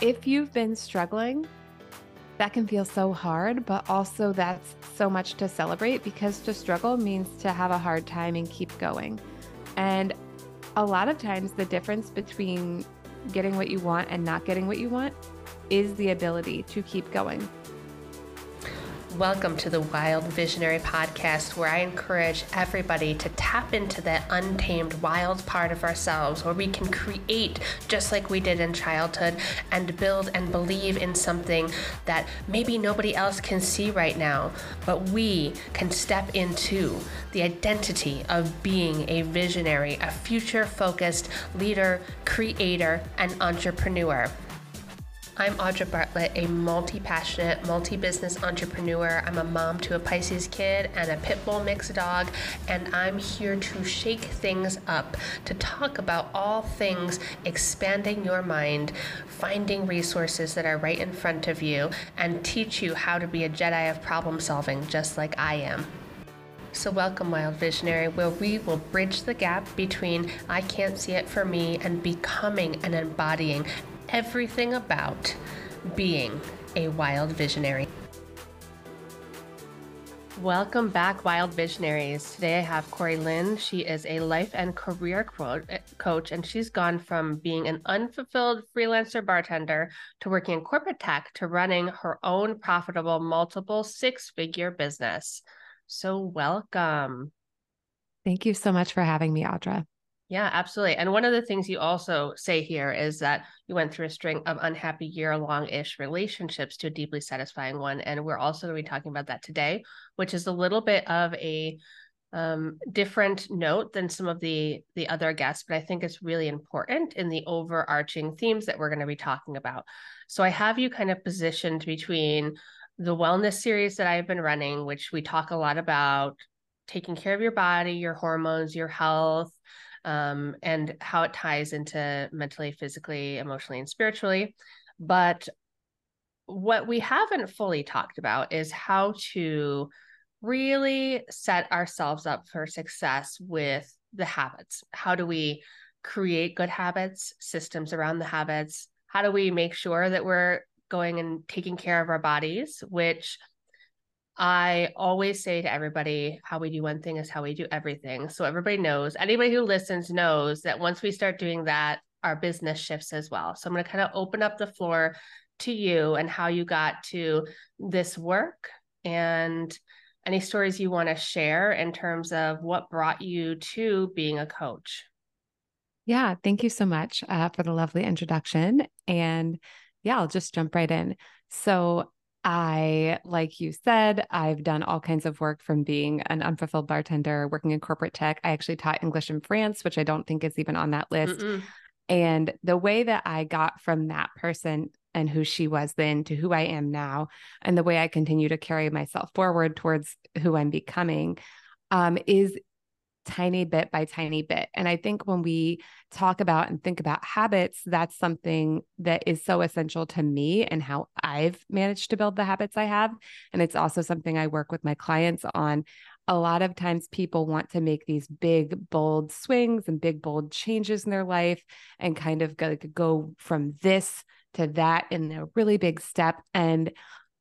if you've been struggling, that can feel so hard, but also that's so much to celebrate because to struggle means to have a hard time and keep going. And a lot of times, the difference between getting what you want and not getting what you want is the ability to keep going. Welcome to the Wild Visionary Podcast, where I encourage everybody to tap into that untamed, wild part of ourselves where we can create just like we did in childhood and build and believe in something that maybe nobody else can see right now, but we can step into the identity of being a visionary, a future focused leader, creator, and entrepreneur. I'm Audra Bartlett, a multi passionate, multi business entrepreneur. I'm a mom to a Pisces kid and a pit bull mixed dog, and I'm here to shake things up, to talk about all things expanding your mind, finding resources that are right in front of you, and teach you how to be a Jedi of problem solving, just like I am. So, welcome, Wild Visionary, where we will bridge the gap between I can't see it for me and becoming and embodying everything about being a wild visionary. Welcome back, Wild Visionaries. Today I have Kori Linn. She is a life and career coach, and she's gone from being an unfulfilled freelancer bartender to working in corporate tech to running her own profitable multiple six figure business. So, welcome. Thank you so much for having me, Audra. Yeah, absolutely. And one of the things you also say here is that you went through a string of unhappy year long ish relationships to a deeply satisfying one. And we're also going to be talking about that today, which is a little bit of a um, different note than some of the the other guests, but I think it's really important in the overarching themes that we're going to be talking about. So I have you kind of positioned between the wellness series that I've been running, which we talk a lot about taking care of your body, your hormones, your health, um, and how it ties into mentally, physically, emotionally, and spiritually. But what we haven't fully talked about is how to really set ourselves up for success with the habits. How do we create good habits, systems around the habits? How do we make sure that we're going and taking care of our bodies, which I always say to everybody, how we do one thing is how we do everything. So everybody knows, anybody who listens knows that once we start doing that, our business shifts as well. So I'm going to kind of open up the floor to you and how you got to this work and any stories you want to share in terms of what brought you to being a coach. Yeah, thank you so much uh, for the lovely introduction. And yeah, I'll just jump right in. So I, like you said, I've done all kinds of work from being an unfulfilled bartender, working in corporate tech. I actually taught English in France, which I don't think is even on that list. Mm-mm. And the way that I got from that person and who she was then to who I am now, and the way I continue to carry myself forward towards who I'm becoming, um, is tiny bit by tiny bit. And I think when we talk about and think about habits, that's something that is so essential to me and how I've managed to build the habits I have. And it's also something I work with my clients on. A lot of times people want to make these big, bold swings and big, bold changes in their life and kind of go, go from this to that in a really big step. And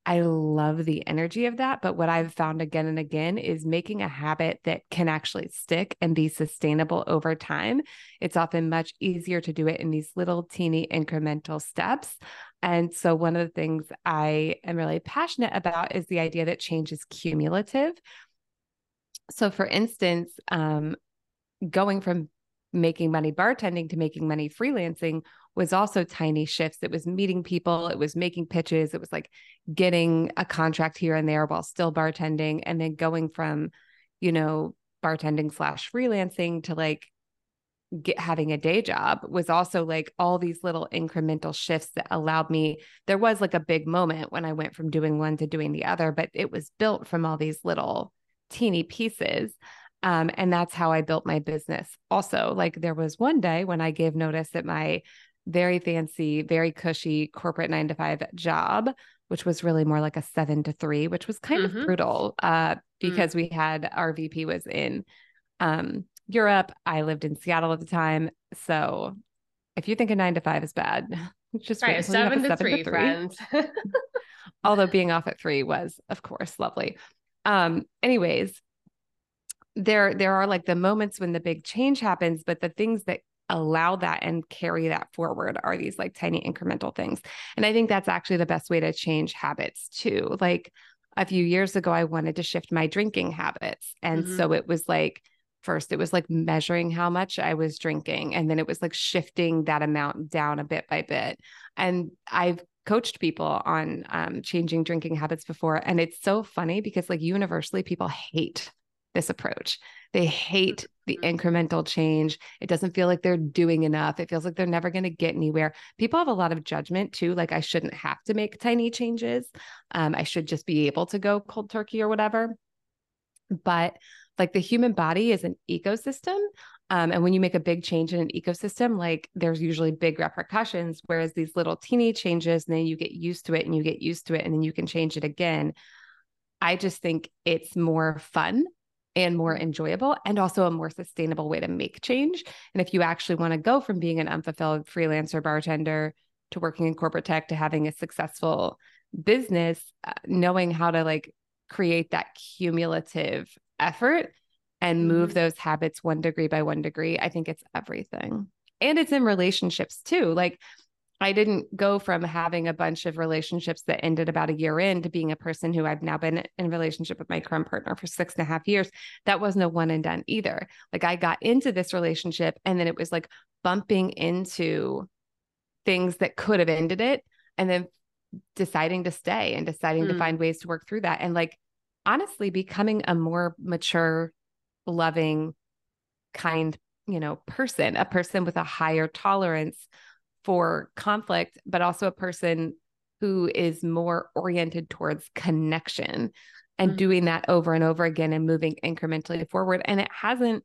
I love the energy of that. But what I've found again and again is making a habit that can actually stick and be sustainable over time. It's often much easier to do it in these little teeny incremental steps. And so, one of the things I am really passionate about is the idea that change is cumulative. So, for instance, um, going from making money bartending to making money freelancing was also tiny shifts. It was meeting people, it was making pitches, it was like getting a contract here and there while still bartending, and then going from, you know, bartending slash freelancing to like get having a day job was also like all these little incremental shifts that allowed me there was like a big moment when i went from doing one to doing the other but it was built from all these little teeny pieces um, and that's how i built my business also like there was one day when i gave notice at my very fancy, very cushy corporate nine to five job, which was really more like a seven to three, which was kind mm-hmm. of brutal uh, mm. because mm. we had our VP was in um, Europe. I lived in Seattle at the time. So if you think a nine to five is bad, Just right, seven, to, seven three, to three, friends. Although being off at three was, of course, lovely. Um, anyways, there there are like the moments when the big change happens, but the things that allow that and carry that forward are these like tiny incremental things. And I think that's actually the best way to change habits too. Like a few years ago, I wanted to shift my drinking habits. And mm-hmm. so it was like, first, it was like measuring how much I was drinking. And then it was like shifting that amount down a bit by bit. And I've coached people on um, changing drinking habits before. And it's so funny because, like, universally, people hate this approach. They hate the mm-hmm. incremental change. It doesn't feel like they're doing enough. It feels like they're never going to get anywhere. People have a lot of judgment too. Like, I shouldn't have to make tiny changes. Um, I should just be able to go cold turkey or whatever. But like the human body is an ecosystem. Um, and when you make a big change in an ecosystem, like there's usually big repercussions. Whereas these little teeny changes, and then you get used to it and you get used to it, and then you can change it again. I just think it's more fun and more enjoyable and also a more sustainable way to make change. And if you actually want to go from being an unfulfilled freelancer bartender to working in corporate tech to having a successful business, uh, knowing how to like create that cumulative effort and move mm-hmm. those habits one degree by one degree, I think it's everything. And it's in relationships too. Like I didn't go from having a bunch of relationships that ended about a year in to being a person who I've now been in relationship with my current partner for six and a half years. That wasn't a one and done either. Like I got into this relationship and then it was like bumping into things that could have ended it and then deciding to stay and deciding mm. to find ways to work through that. And like honestly, becoming a more mature, loving, kind, you know, person, a person with a higher tolerance for conflict, but also a person who is more oriented towards connection and mm-hmm. doing that over and over again and moving incrementally forward. And it hasn't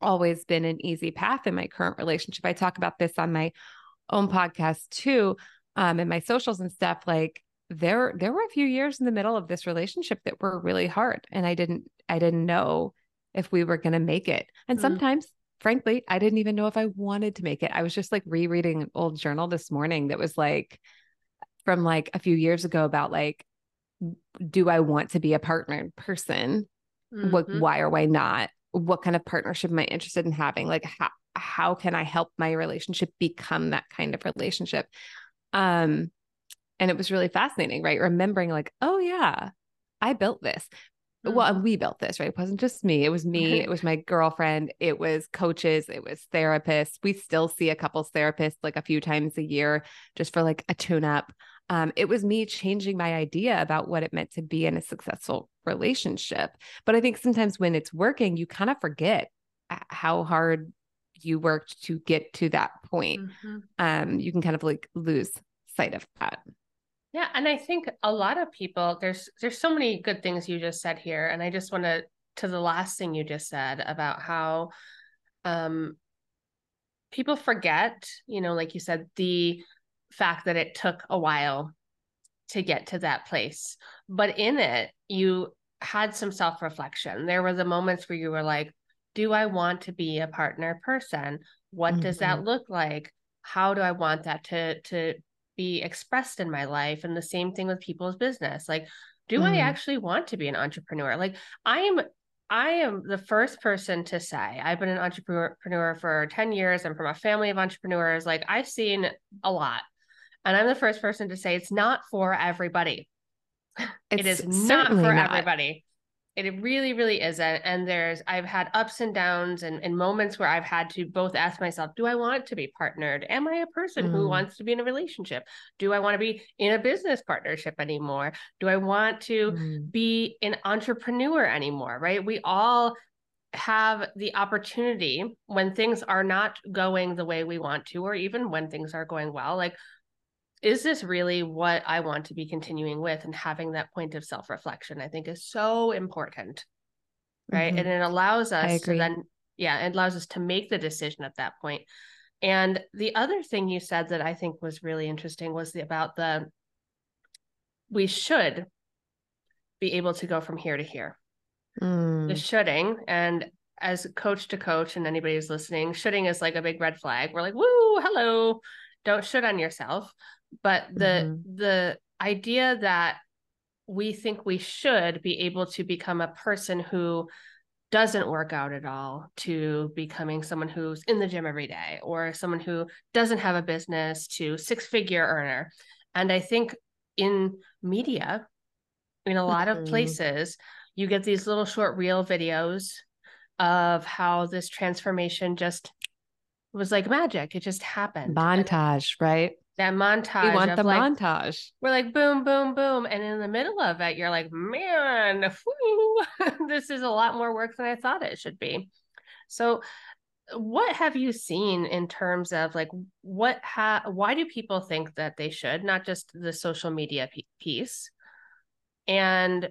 always been an easy path in my current relationship. I talk about this on my own podcast too, um, and my socials and stuff. Like there, there were a few years in the middle of this relationship that were really hard, and I didn't, I didn't know if we were going to make it. And mm-hmm. sometimes frankly, I didn't even know if I wanted to make it. I was just like rereading an old journal this morning that was like from like a few years ago about like, do I want to be a partner person? Mm-hmm. What, why or why not? What kind of partnership am I interested in having? Like, how, how can I help my relationship become that kind of relationship? Um, and it was really fascinating, right? Remembering, like, oh, yeah, I built this. Well, we built this, right? It wasn't just me. It was me. it was my girlfriend. It was coaches. It was therapists. We still see a couples therapist like a few times a year just for like a tune up. Um, it was me changing my idea about what it meant to be in a successful relationship. But I think sometimes when it's working, you kind of forget how hard you worked to get to that point. Mm-hmm. Um, you can kind of like lose sight of that. Yeah, and I think a lot of people there's there's so many good things you just said here and I just want to to the last thing you just said about how um people forget, you know, like you said the fact that it took a while to get to that place. But in it, you had some self-reflection. There were the moments where you were like, do I want to be a partner person? What mm-hmm. does that mm-hmm. look like? How do I want that to to be expressed in my life and the same thing with people's business. Like do mm. i actually want to be an entrepreneur? Like i am i am the first person to say i've been an entrepreneur for 10 years. I'm from a family of entrepreneurs. Like i've seen a lot. And i'm the first person to say it's not for everybody. It's it is not for not. everybody it really, really isn't. And there's, I've had ups and downs and, and moments where I've had to both ask myself, do I want to be partnered? Am I a person mm. who wants to be in a relationship? Do I want to be in a business partnership anymore? Do I want to mm. be an entrepreneur anymore? Right. We all have the opportunity when things are not going the way we want to, or even when things are going well, like is this really what I want to be continuing with? And having that point of self reflection, I think, is so important. Right. Mm-hmm. And it allows us to then, yeah, it allows us to make the decision at that point. And the other thing you said that I think was really interesting was the, about the we should be able to go from here to here. Mm. The shoulding and as coach to coach and anybody who's listening, shoulding is like a big red flag. We're like, woo, hello, don't shit on yourself but the mm-hmm. the idea that we think we should be able to become a person who doesn't work out at all to becoming someone who's in the gym every day or someone who doesn't have a business to six figure earner and i think in media in a lot mm-hmm. of places you get these little short reel videos of how this transformation just was like magic. It just happened. Montage and right? That montage we want the like, montage. we're like boom boom boom. And in the middle of it you're like man whoo, this is a lot more work than i thought it should be. So what have you seen in terms of like what ha- why do people think that they should not just the social media piece? And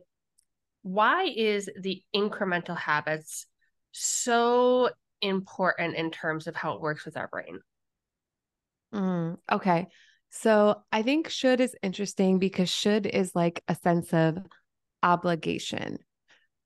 why is the incremental habits so important in terms of how it works with our brain. Mm, okay. So i think should is interesting because should is like a sense of obligation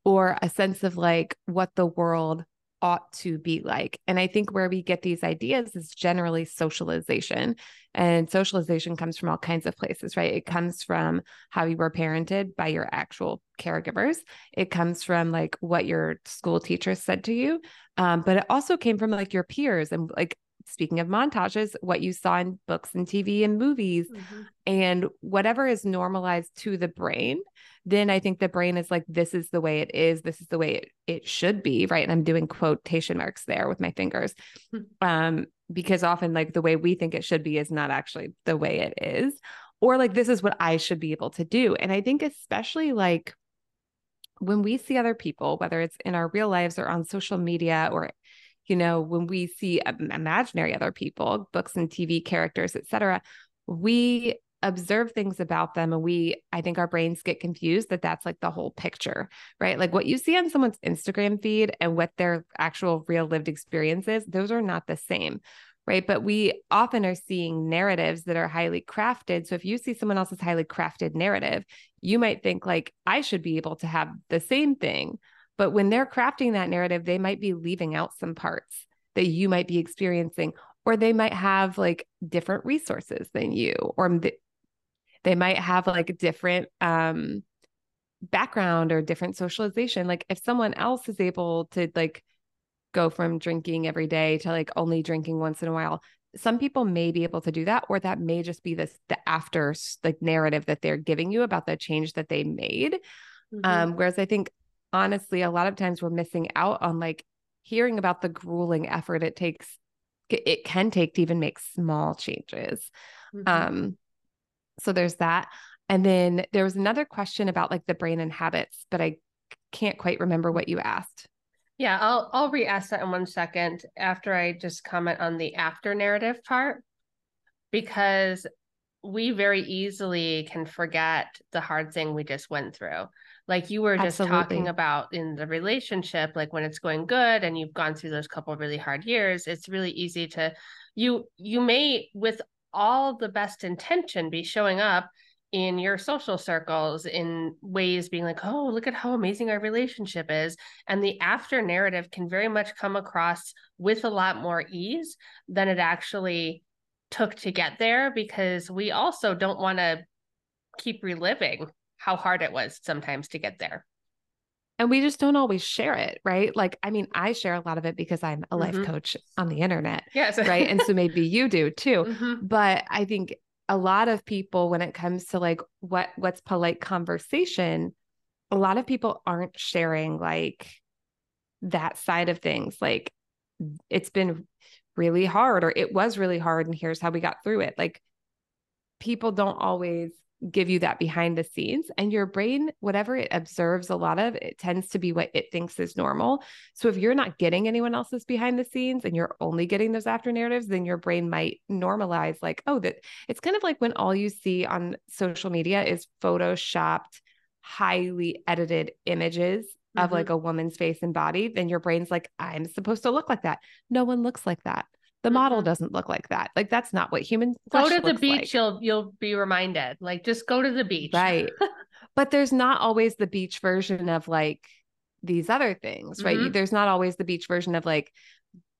or a sense of like what the world ought to be like. And I think where we get these ideas is generally socialization. And socialization comes from all kinds of places, right? It comes from how you were parented by your actual caregivers, it comes from like what your school teachers said to you. Um, but it also came from like your peers and like speaking of montages, what you saw in books and TV and movies, mm-hmm. and whatever is normalized to the brain, then I think the brain is like, this is the way it is. This is the way it, it should be. Right. And I'm doing quotation marks there with my fingers. Mm-hmm. Um, because often like the way we think it should be is not actually the way it is. Or like, this is what I should be able to do. And I think, especially like, when we see other people, whether it's in our real lives or on social media or you know when we see imaginary other people books and tv characters etc we observe things about them and we i think our brains get confused that that's like the whole picture right? Like what you see on someone's instagram feed and what their actual real lived experience is those are not the same right? But we often are seeing narratives that are highly crafted. So if you see someone else's highly crafted narrative you might think like i should be able to have the same thing but when they're crafting that narrative, they might be leaving out some parts that you might be experiencing, or they might have like different resources than you, or they might have like a different um, background or different socialization. Like if someone else is able to like go from drinking every day to like only drinking once in a while, some people may be able to do that, or that may just be this the after like narrative that they're giving you about the change that they made. Mm-hmm. Um, whereas I think honestly, a lot of times we're missing out on like hearing about the grueling effort it takes, it can take to even make small changes. Mm-hmm. Um, so there's that. And then there was another question about like the brain and habits, but I can't quite remember what you asked. Yeah, I'll I'll re-ask that in one second after I just comment on the after narrative part because we very easily can forget the hard thing we just went through like you were just Absolutely. talking about in the relationship like when it's going good and you've gone through those couple really hard years it's really easy to you you may with all the best intention be showing up in your social circles in ways being like oh look at how amazing our relationship is and the after narrative can very much come across with a lot more ease than it actually took to get there because we also don't want to keep reliving how hard it was sometimes to get there. And we just don't always share it, right? Like, I mean, I share a lot of it because I'm a life mm-hmm. coach on the internet. Yes. right. And so maybe you do too. Mm-hmm. But I think a lot of people, when it comes to like what what's polite conversation, a lot of people aren't sharing like that side of things. Like it's been really hard or it was really hard and here's how we got through it. Like people don't always give you that behind the scenes and your brain whatever it observes a lot of it tends to be what it thinks is normal. So if you're not getting anyone else's behind the scenes and you're only getting those after narratives then your brain might normalize like oh that it's kind of like when all you see on social media is photoshopped highly edited images mm-hmm. of like a woman's face and body then your brain's like i'm supposed to look like that. No one looks like that the mm-hmm. model doesn't look like that. Like that's not what human go to the beach. Like. You'll you'll be reminded. Like just go to the beach. Right. but there's not always the beach version of like these other things, right? Mm-hmm. There's not always the beach version of like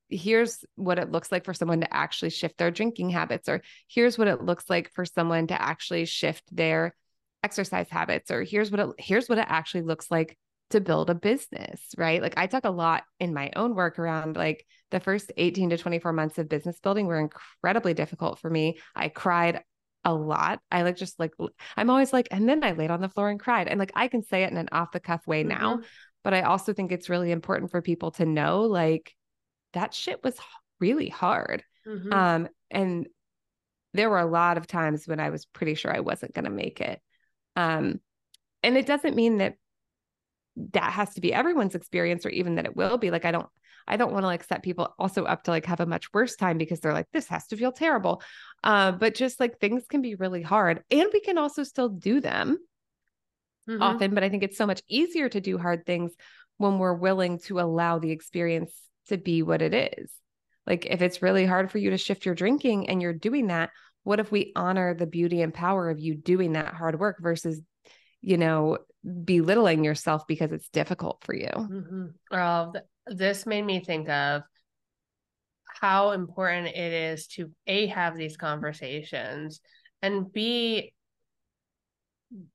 here's what it looks like for someone to actually shift their drinking habits, or here's what it looks like for someone to actually shift their exercise habits, or here's what it here's what it actually looks like to build a business, right? Like I talk a lot in my own work around like the first 18 to 24 months of business building were incredibly difficult for me. I cried a lot. I like just like I'm always like, and then I laid on the floor and cried. And like I can say it in an off the cuff way mm-hmm. now, but I also think it's really important for people to know like that shit was really hard. Mm-hmm. Um, and there were a lot of times when I was pretty sure I wasn't going to make it. Um, and it doesn't mean that that has to be everyone's experience or even that it will be like i don't i don't want to like set people also up to like have a much worse time because they're like this has to feel terrible uh, but just like things can be really hard and we can also still do them mm-hmm. often but i think it's so much easier to do hard things when we're willing to allow the experience to be what it is like if it's really hard for you to shift your drinking and you're doing that what if we honor the beauty and power of you doing that hard work versus you know belittling yourself because it's difficult for you. Mm-hmm. Oh, this made me think of how important it is to a have these conversations and b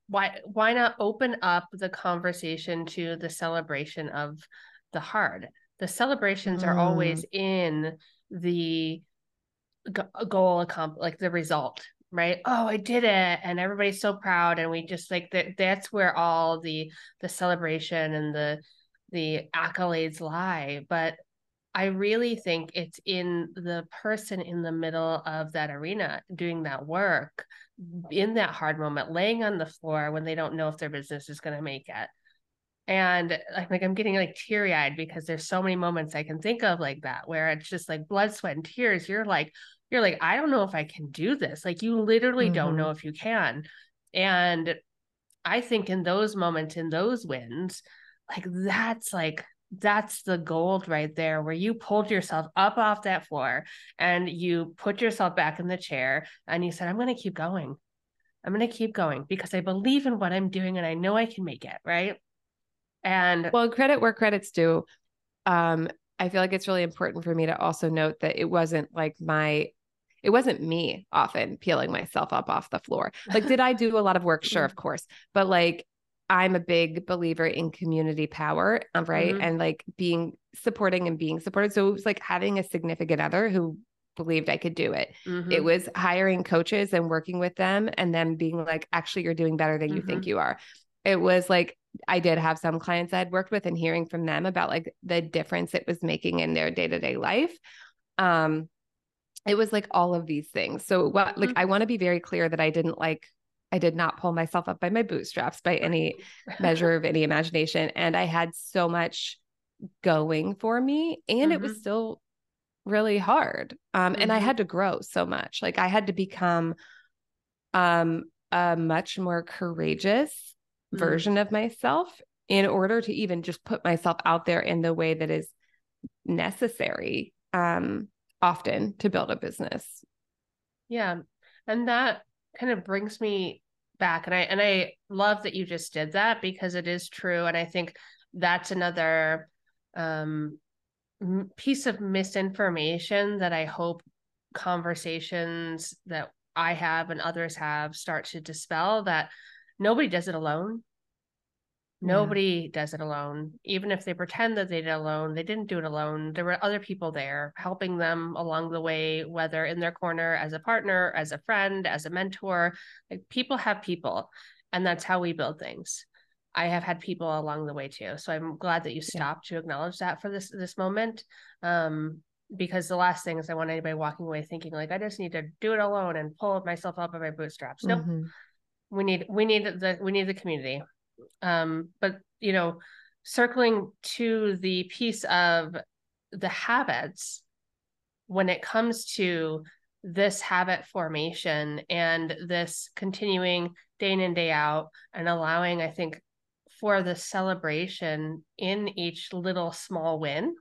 why why not open up the conversation to the celebration of the hard the celebrations mm. are always mm. in the goal like the result right? Oh i did it and everybody's so proud and we just like that that's where all the the celebration and the the accolades lie but i really think it's in the person in the middle of that arena doing that work in that hard moment laying on the floor when they don't know if their business is going to make it. And like, like i'm getting like teary-eyed because there's so many moments i can think of like that where it's just like blood sweat and tears. You're like you're like, I don't know if I can do this. Like you literally mm-hmm. don't know if you can. And I think in those moments, in those wins, like that's like that's the gold right there where you pulled yourself up off that floor and you put yourself back in the chair and you said, I'm going to keep going. I'm going to keep going because I believe in what I'm doing and I know I can make it. Right. And well, credit where credit's due. Um, I feel like it's really important for me to also note that it wasn't like my it wasn't me often peeling myself up off the floor. Like, did I do a lot of work? Sure, of course. But like, I'm a big believer in community power, um, right? Mm-hmm. And like being supporting and being supported. So it was like having a significant other who believed I could do it. Mm-hmm. It was hiring coaches and working with them and then being like, actually, you're doing better than you mm-hmm. think you are. It was like, I did have some clients I'd worked with and hearing from them about like the difference it was making in their day to day life. Um, it was like all of these things. So what like mm-hmm. I want to be very clear that I didn't like I did not pull myself up by my bootstraps by any measure of any imagination and I had so much going for me and mm-hmm. it was mm-hmm. still really hard. Um mm-hmm. and I mm-hmm. had to grow so much. Like I had to become um a much more courageous mm-hmm. version of myself in order to even just put myself out there in the way that is necessary um often to build a business. Yeah. And that kind of brings me back and I and I love that you just did that because it is true and I think that's another um piece of misinformation that I hope conversations that I have and others have start to dispel that nobody does it alone. Nobody yeah. does it alone. Even if they pretend that they did it alone, they didn't do it alone. There were other people there helping them along the way, whether in their corner as a partner, as a friend, as a mentor. Like people have people, and that's how we build things. I have had people along the way too. So I'm glad that you stopped yeah. to acknowledge that for this this moment. Um, because the last thing is I want anybody walking away thinking like I just need to do it alone and pull myself up by my bootstraps. Nope. Mm-hmm. We need we need the we need the community um, but you know, circling to the piece of the habits when it comes to this habit formation and this continuing day in and day out and allowing, I think, for the celebration in each little small win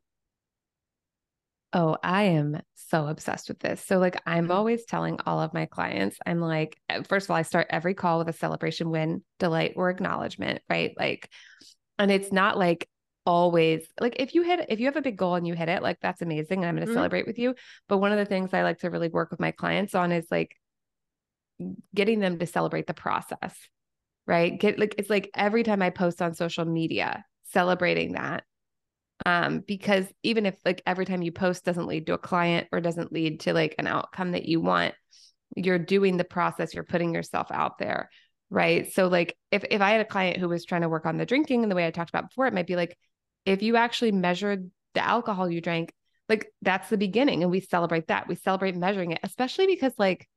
Oh, I am so obsessed with this. So, like, I'm mm-hmm. always telling all of my clients, I'm like, eh, first of all, I start every call with a celebration win, delight, or acknowledgement, right? Like, and it's not like always like if you hit if you have a big goal and you hit it, like that's amazing. And I'm going to Mhm. celebrate with you. But one of the things I like to really work with my clients on is like getting them to celebrate the process. Right. Get like it's like every time I post on social media, celebrating that. Um, because even if like every time you post doesn't lead to a client or doesn't lead to like an outcome that you want, you're doing the process, you're putting yourself out there. Right. So like if if I had a client who was trying to work on the drinking and the way I talked about before, it might be like if you actually measured the alcohol you drank, like that's the beginning and we celebrate that. We celebrate measuring it, especially because like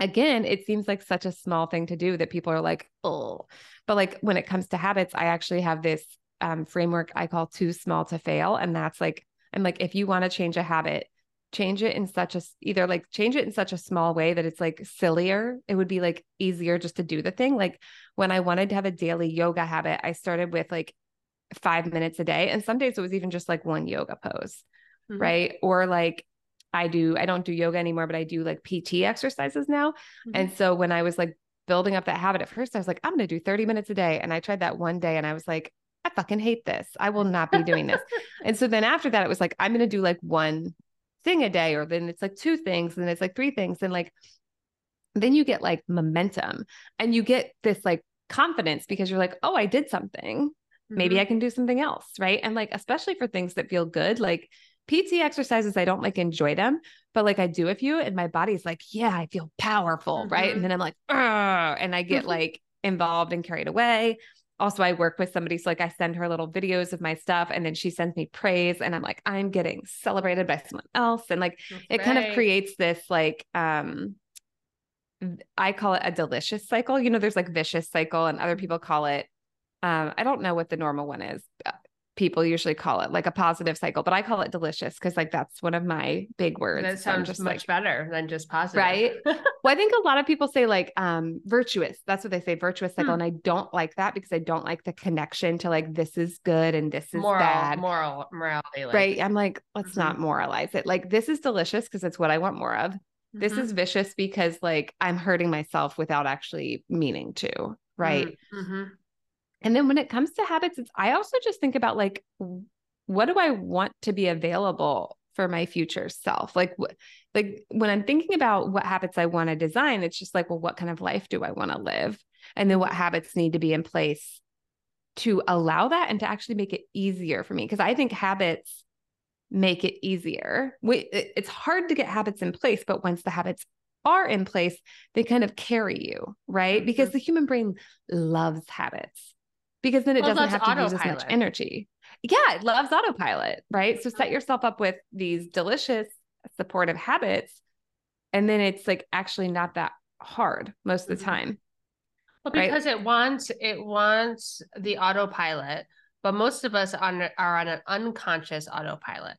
again, it seems like such a small thing to do that people are like, oh, but like when it comes to habits, I actually have this um, framework I call too small to fail. And that's like, I'm like, if you want to change a habit, change it in such a either like change it in such a small way that it's like sillier. It would be like easier just to do the thing. Like when I wanted to have a daily yoga habit, I started with like five minutes a day. And some days it was even just like one yoga pose, Mhm. right? Or like I do, I don't do yoga anymore, but I do like PT exercises now. Mhm. And so when I was like building up that habit at first, I was like, I'm going to do 30 minutes a day. And I tried that one day and I was like, I fucking hate this. I will not be doing this. and so then after that, it was like, I'm going to do like one thing a day, or then it's like two things, and then it's like three things. And like, then you get like momentum and you get this like confidence because you're like, oh, I did something. Maybe Mhm. I can do something else. Right. And like, especially for things that feel good, like PT exercises, I don't like enjoy them, but like I do a few and my body's like, yeah, I feel powerful. Right. Mhm. And then I'm like, and I get Mhm. like involved and carried away. Also, I work with somebody. So like I send her little videos of my stuff and then she sends me praise and I'm like, I'm getting celebrated by someone else. And like That's it kind of creates this like um I call it a delicious cycle. You know, there's like vicious cycle and other people call it um I don't know what the normal one is. People usually call it like a positive cycle, but I call it delicious because like that's one of my big words. That sounds just much like better than just positive. Right? well, I think a lot of people say like um virtuous. That's what they say, virtuous cycle. Hmm. And I don't like that because I don't like the connection to like this is good and this is moral, bad. moral, morality. Like, right. I'm like, let's Mhm. not moralize it. Like this is delicious because it's what I want more of. This Mhm. is vicious because like I'm hurting myself without actually meaning to. Right. Mhm. And then when it comes to habits, it's I also just think about like what do I want to be available for my future self? Like like when I'm thinking about what habits I want to design, it's just like, well, what kind of life do I want to live? And then what habits need to be in place to allow that and to actually make it easier for me because I think habits make it easier. We, it- it's hard to get habits in place, but once the habits are in place, they kind of carry you, right? Because Mhm. the human brain loves habits because then it Well, doesn't have to use as much energy. Yeah, it loves autopilot, right? So set yourself up with these delicious supportive habits and then it's like actually not that hard most of the Mhm. time. Well, Right. because it wants it wants the autopilot, but most of us on are on an unconscious autopilot.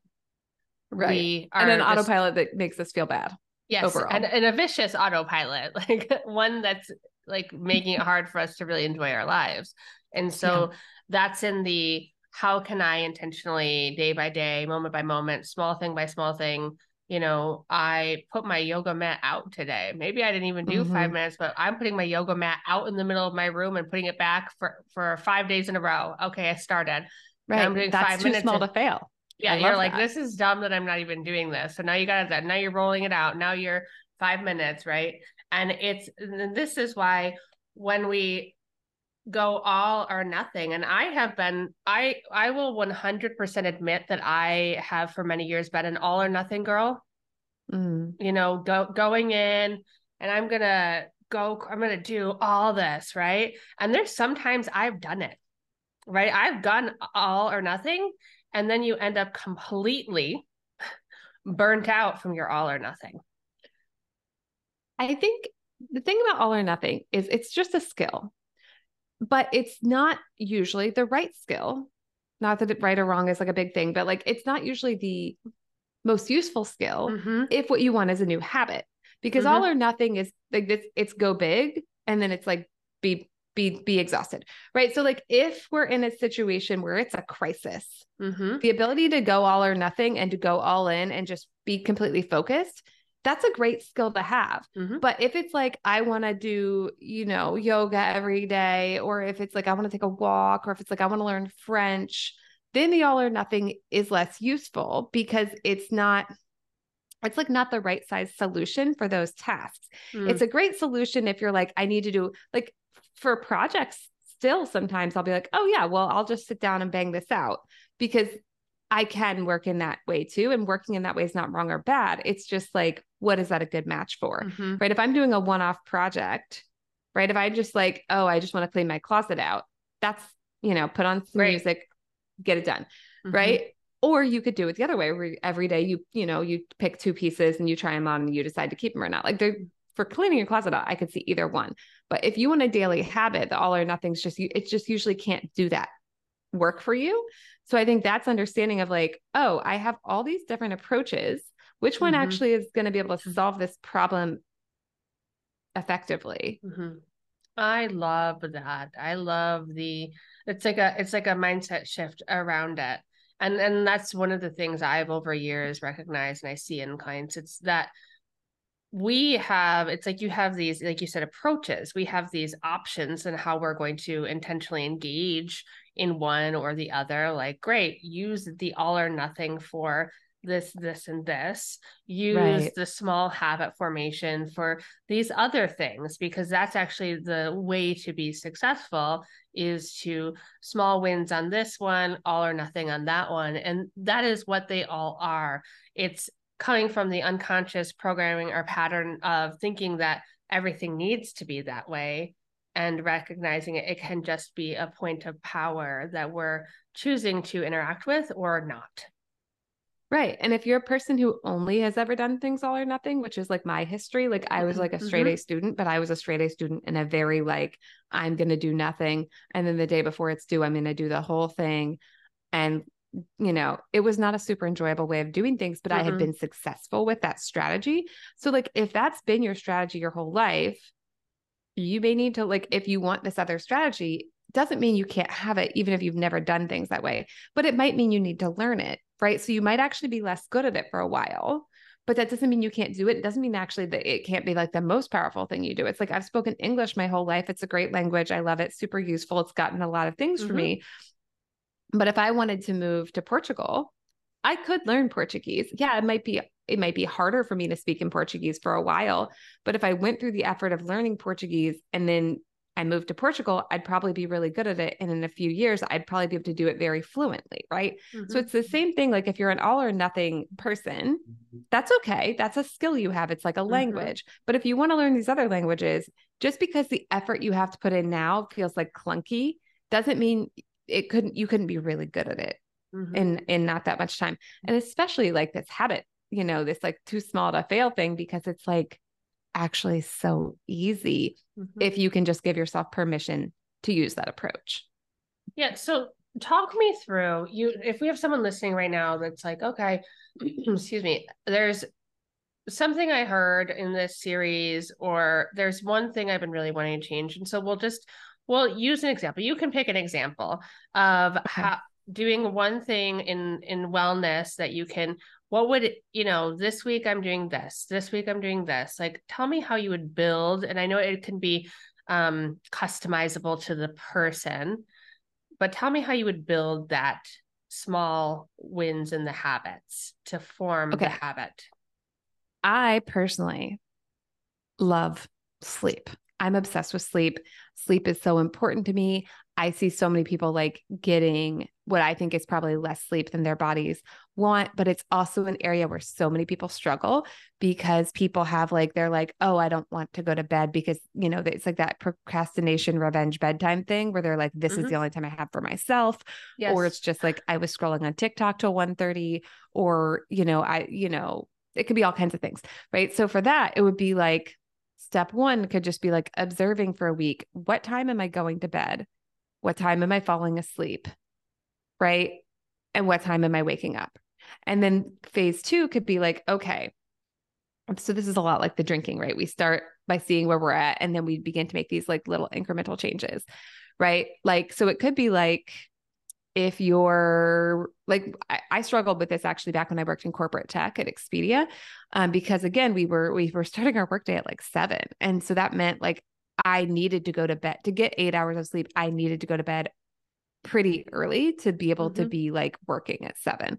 Right. We are and an just- autopilot that makes us feel bad. yes, overall. and, and a vicious autopilot, like one that's like making it hard for us to really enjoy our lives. And so that's in the how can I intentionally, day by day, moment by moment, small thing by small thing. You know, I put my yoga mat out today. Maybe I didn't even do five Mhm. minutes, but I'm putting my yoga mat out in the middle of my room and putting it back for for five days in a row. Okay, I started. Right. I'm doing That's five too minutes small and- to fail. Yeah, I you're like, that. this is dumb that I'm not even doing this. So now you got that. Now you're rolling it out. Now you're five minutes, right? And it's this is why when we go all or nothing, and I have been, I I will 100% admit that I have for many years been an all or nothing girl. Mm. You know, go going in, and I'm gonna go. I'm gonna do all this, right? And there's sometimes I've done it, right? I've done all or nothing, and then you end up completely burnt out from your all or nothing. I think the thing about all or nothing is it's just a skill, but it's not usually the right skill. Not that it right or wrong is like a big thing, but like it's not usually the most useful skill Mhm. if what you want is a new habit. Because Mhm. all or nothing is like this, it's go big and then it's like be be be exhausted. Right. So like if we're in a situation where it's a crisis, Mhm. the ability to go all or nothing and to go all in and just be completely focused that's a great skill to have. Mhm. But if it's like, I want to do, you know, yoga every day, or if it's like, I want to take a walk, or if it's like, I want to learn French, then the all or nothing is less useful because it's not, it's like not the right size solution for those tasks. Mm. It's a great solution if you're like, I need to do like for projects, still sometimes I'll be like, oh yeah, well, I'll just sit down and bang this out because I can work in that way too. And working in that way is not wrong or bad. It's just like, what is that a good match for? Mhm. Right. If I'm doing a one off project, right? If I just like, oh, I just want to clean my closet out, that's, you know, put on some Right. music, get it done. Mhm. Right. Or you could do it the other way where every day you, you know, you pick two pieces and you try them on and you decide to keep them or not. Like they're for cleaning your closet out, I could see either one. But if you want a daily habit, the all or nothing's just you, it just usually can't do that work for you. So I think that's understanding of like, oh, I have all these different approaches. Which one Mhm. actually is going to be able to solve this problem effectively? Mhm. I love that. I love the it's like a it's like a mindset shift around it. And and that's one of the things I've over years recognized and I see in clients. It's that we have it's like you have these like you said approaches. We have these options and how we're going to intentionally engage in one or the other like great use the all or nothing for this this and this. Use Right. the small habit formation for these other things because that's actually the way to be successful is to small wins on this one all or nothing on that one and that is what they all are. It's coming from the unconscious programming or pattern of thinking that everything needs to be that way and recognizing it, it can just be a point of power that we're choosing to interact with or not. Right. And if you're a person who only has ever done things all or nothing, which is like my history, like I was like a straight Mhm. A student, but I was a straight A student in a very like, I'm going to do nothing. And then the day before it's due, I'm going to do the whole thing. And, you know, it was not a super enjoyable way of doing things, but I had been successful with that strategy. So, like, if that's been your strategy your whole life, you may need to, like, if you want this other strategy, doesn't mean you can't have it, even if you've never done things that way, but it might mean you need to learn it, right? So, you might actually be less good at it for a while. But that doesn't mean you can't do it. It doesn't mean actually that it can't be like the most powerful thing you do. It's like I've spoken English my whole life. It's a great language. I love it. Super useful. It's gotten a lot of things for Mhm. me. But if I wanted to move to Portugal, I could learn Portuguese. Yeah, it might be it might be harder for me to speak in Portuguese for a while, but if I went through the effort of learning Portuguese and then I moved to Portugal, I'd probably be really good at it and in a few years I'd probably be able to do it very fluently, right? So Mhm. it's the same thing like if you're an all or nothing person, that's okay. That's a skill you have. It's like a Mhm. language. But if you want to learn these other languages, just because the effort you have to put in now feels like clunky doesn't mean it couldn't you couldn't be really good at it Mhm. in in not that much time and especially like this habit you know this like too small to fail thing because it's like actually so easy Mhm. if you can just give yourself permission to use that approach Yeah. So talk me through you if we have someone listening right now that's like, okay, excuse me, there's something I heard in this series, or there's one thing I've been really wanting to change. And so we'll just we'll use an example. You can pick an example of how doing one thing in in wellness that you can what would you know this week i'm doing this this week i'm doing this like tell me how you would build and i know it can be um customizable to the person but tell me how you would build that small wins in the habits to form Okay. the habit i personally love sleep. I'm obsessed with sleep. Sleep is so important to me. I see so many people like getting what i think is probably less sleep than their bodies want but it's also an area where so many people struggle because people have like they're like oh i don't want to go to bed because you know it's like that procrastination revenge bedtime thing where they're like this is Mhm. the only time i have for myself yes. or it's just like I was scrolling on TikTok till 1:30 or you know I you know it could be all kinds of things right? So for that it would be like step 1 could just be like observing for a week what time am I going to bed? What time am I falling asleep? Right? And what time am I waking up? And then phase 2 could be like okay so this is a lot like the drinking right? We start by seeing where we're at and then we begin to make these like little incremental changes right? Like so it could be like if you're like I, I, struggled with this actually back when I worked in corporate tech at Expedia, um, because again we were we were starting our workday at like seven, and so that meant like I needed to go to bed to get eight hours of sleep. I needed to go to bed pretty early to be able mm-hmm. to be like working at seven.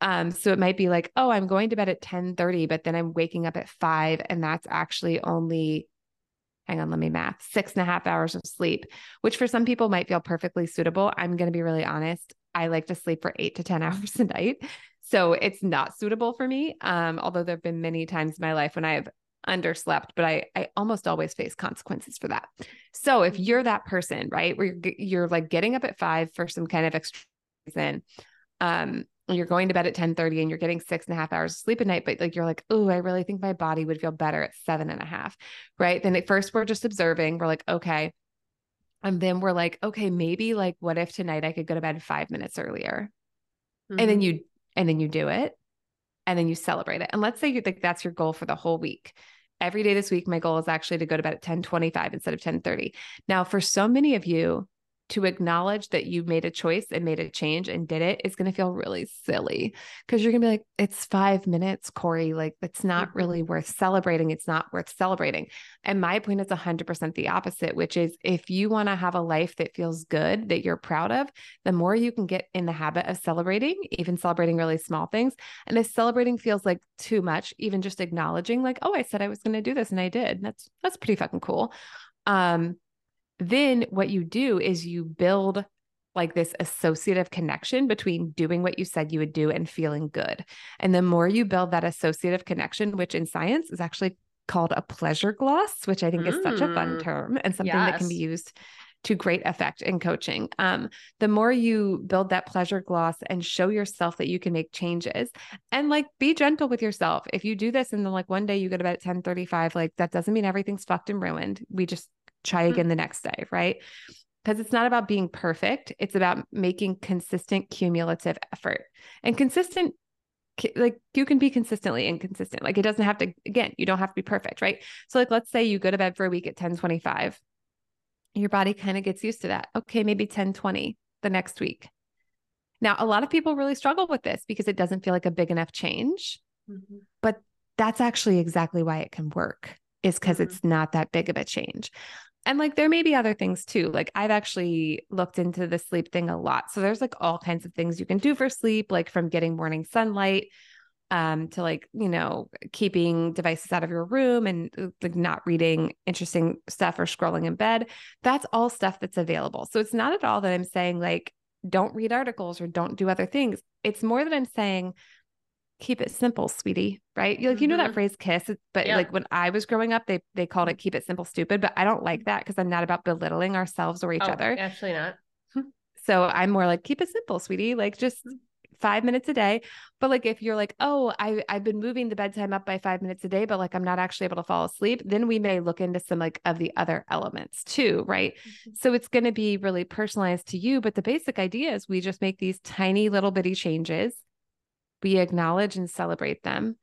Um, so it might be like, oh, I'm going to bed at 10 30, but then I'm waking up at five, and that's actually only hang on, let me math, six and a half hours of sleep, which for some people might feel perfectly suitable. I'm going to be really honest. I like to sleep for eight to 10 hours a night. So it's not suitable for me. Um, although there have been many times in my life when I have underslept, but I, I almost always face consequences for that. So if you're that person, right, where you're, you're like getting up at five for some kind of extra reason, um, you're going to bed at 10 30 and you're getting six and a half hours of sleep a night, but like you're like, oh, I really think my body would feel better at seven and a half. Right. Then at first we're just observing. We're like, okay. And then we're like, okay, maybe like what if tonight I could go to bed five minutes earlier? Mm-hmm. And then mm-hmm. you and then you do it and then you celebrate it. And let's say you think that's your goal for the whole week. Every day this week, my goal is actually to go to bed at 10 25 instead of 10 30. Now, for so many of you, to acknowledge that you made a choice and made a change and did it is going to feel really silly because you're going to be like, it's five minutes, Kori. Like, it's not mm-hmm. really worth celebrating. It's not worth celebrating. And my point is 100% the opposite, which is if you want to have a life that feels good, that you're proud of, the more you can get in the habit of celebrating, even celebrating really small things. And if celebrating feels like too much, even just acknowledging, like, oh, I said I was going to do this and I did. That's, that's pretty fucking cool. Um, then what you do is you build like this associative connection between doing what you said you would do and feeling good. And the more you build that associative connection, which in science is actually called a pleasure gloss, which I think mm. is such a fun mm. term and something yes. that can be used to great effect in coaching. Um, the more you build that pleasure gloss and show yourself that you can make changes and like be gentle with yourself. If you do this and then like one day you go to bed at 10 35, like that doesn't mean everything's fucked and ruined. We just try mm-hmm. again the next day, right? Because it's not about being perfect, it's about making consistent cumulative effort. And consistent like you can be consistently inconsistent. Like it doesn't have to again, you don't have to be perfect, right? So like let's say you go to bed for a week at 10:25. Your body kind of gets used to that. Okay, maybe 10:20 the next week. Now, a lot of people really struggle with this because it doesn't feel like a big enough change. Mm-hmm. But that's actually exactly why it can work is because mm-hmm. it's not that big of a change and like there may be other things too. Like I've actually looked into the sleep thing a lot. So there's like all kinds of things you can do for sleep, like from getting morning sunlight um, to like, you know, keeping devices out of your room and uh, like not reading interesting stuff or scrolling in bed. That's all stuff that's available. So it's not at all that I'm saying like don't read articles or don't do other things. It's more that I'm saying keep it simple, sweetie. Right? You like you know that mm-hmm. phrase kiss, but yeah. like when I was growing up, they they called it keep it simple, stupid. But I don't like that because I'm not about belittling ourselves or each oh, other. Actually, not. So I'm more like keep it simple, sweetie. Like just mm. five minutes a day. But like if you're like, oh, I I've been moving the bedtime up by five minutes a day, but like I'm not actually able to fall asleep, then we may look into some like of the other elements too, right? Mm-hmm. So it's going to be really personalized to you. But the basic idea is we just make these tiny little bitty changes we acknowledge and celebrate them.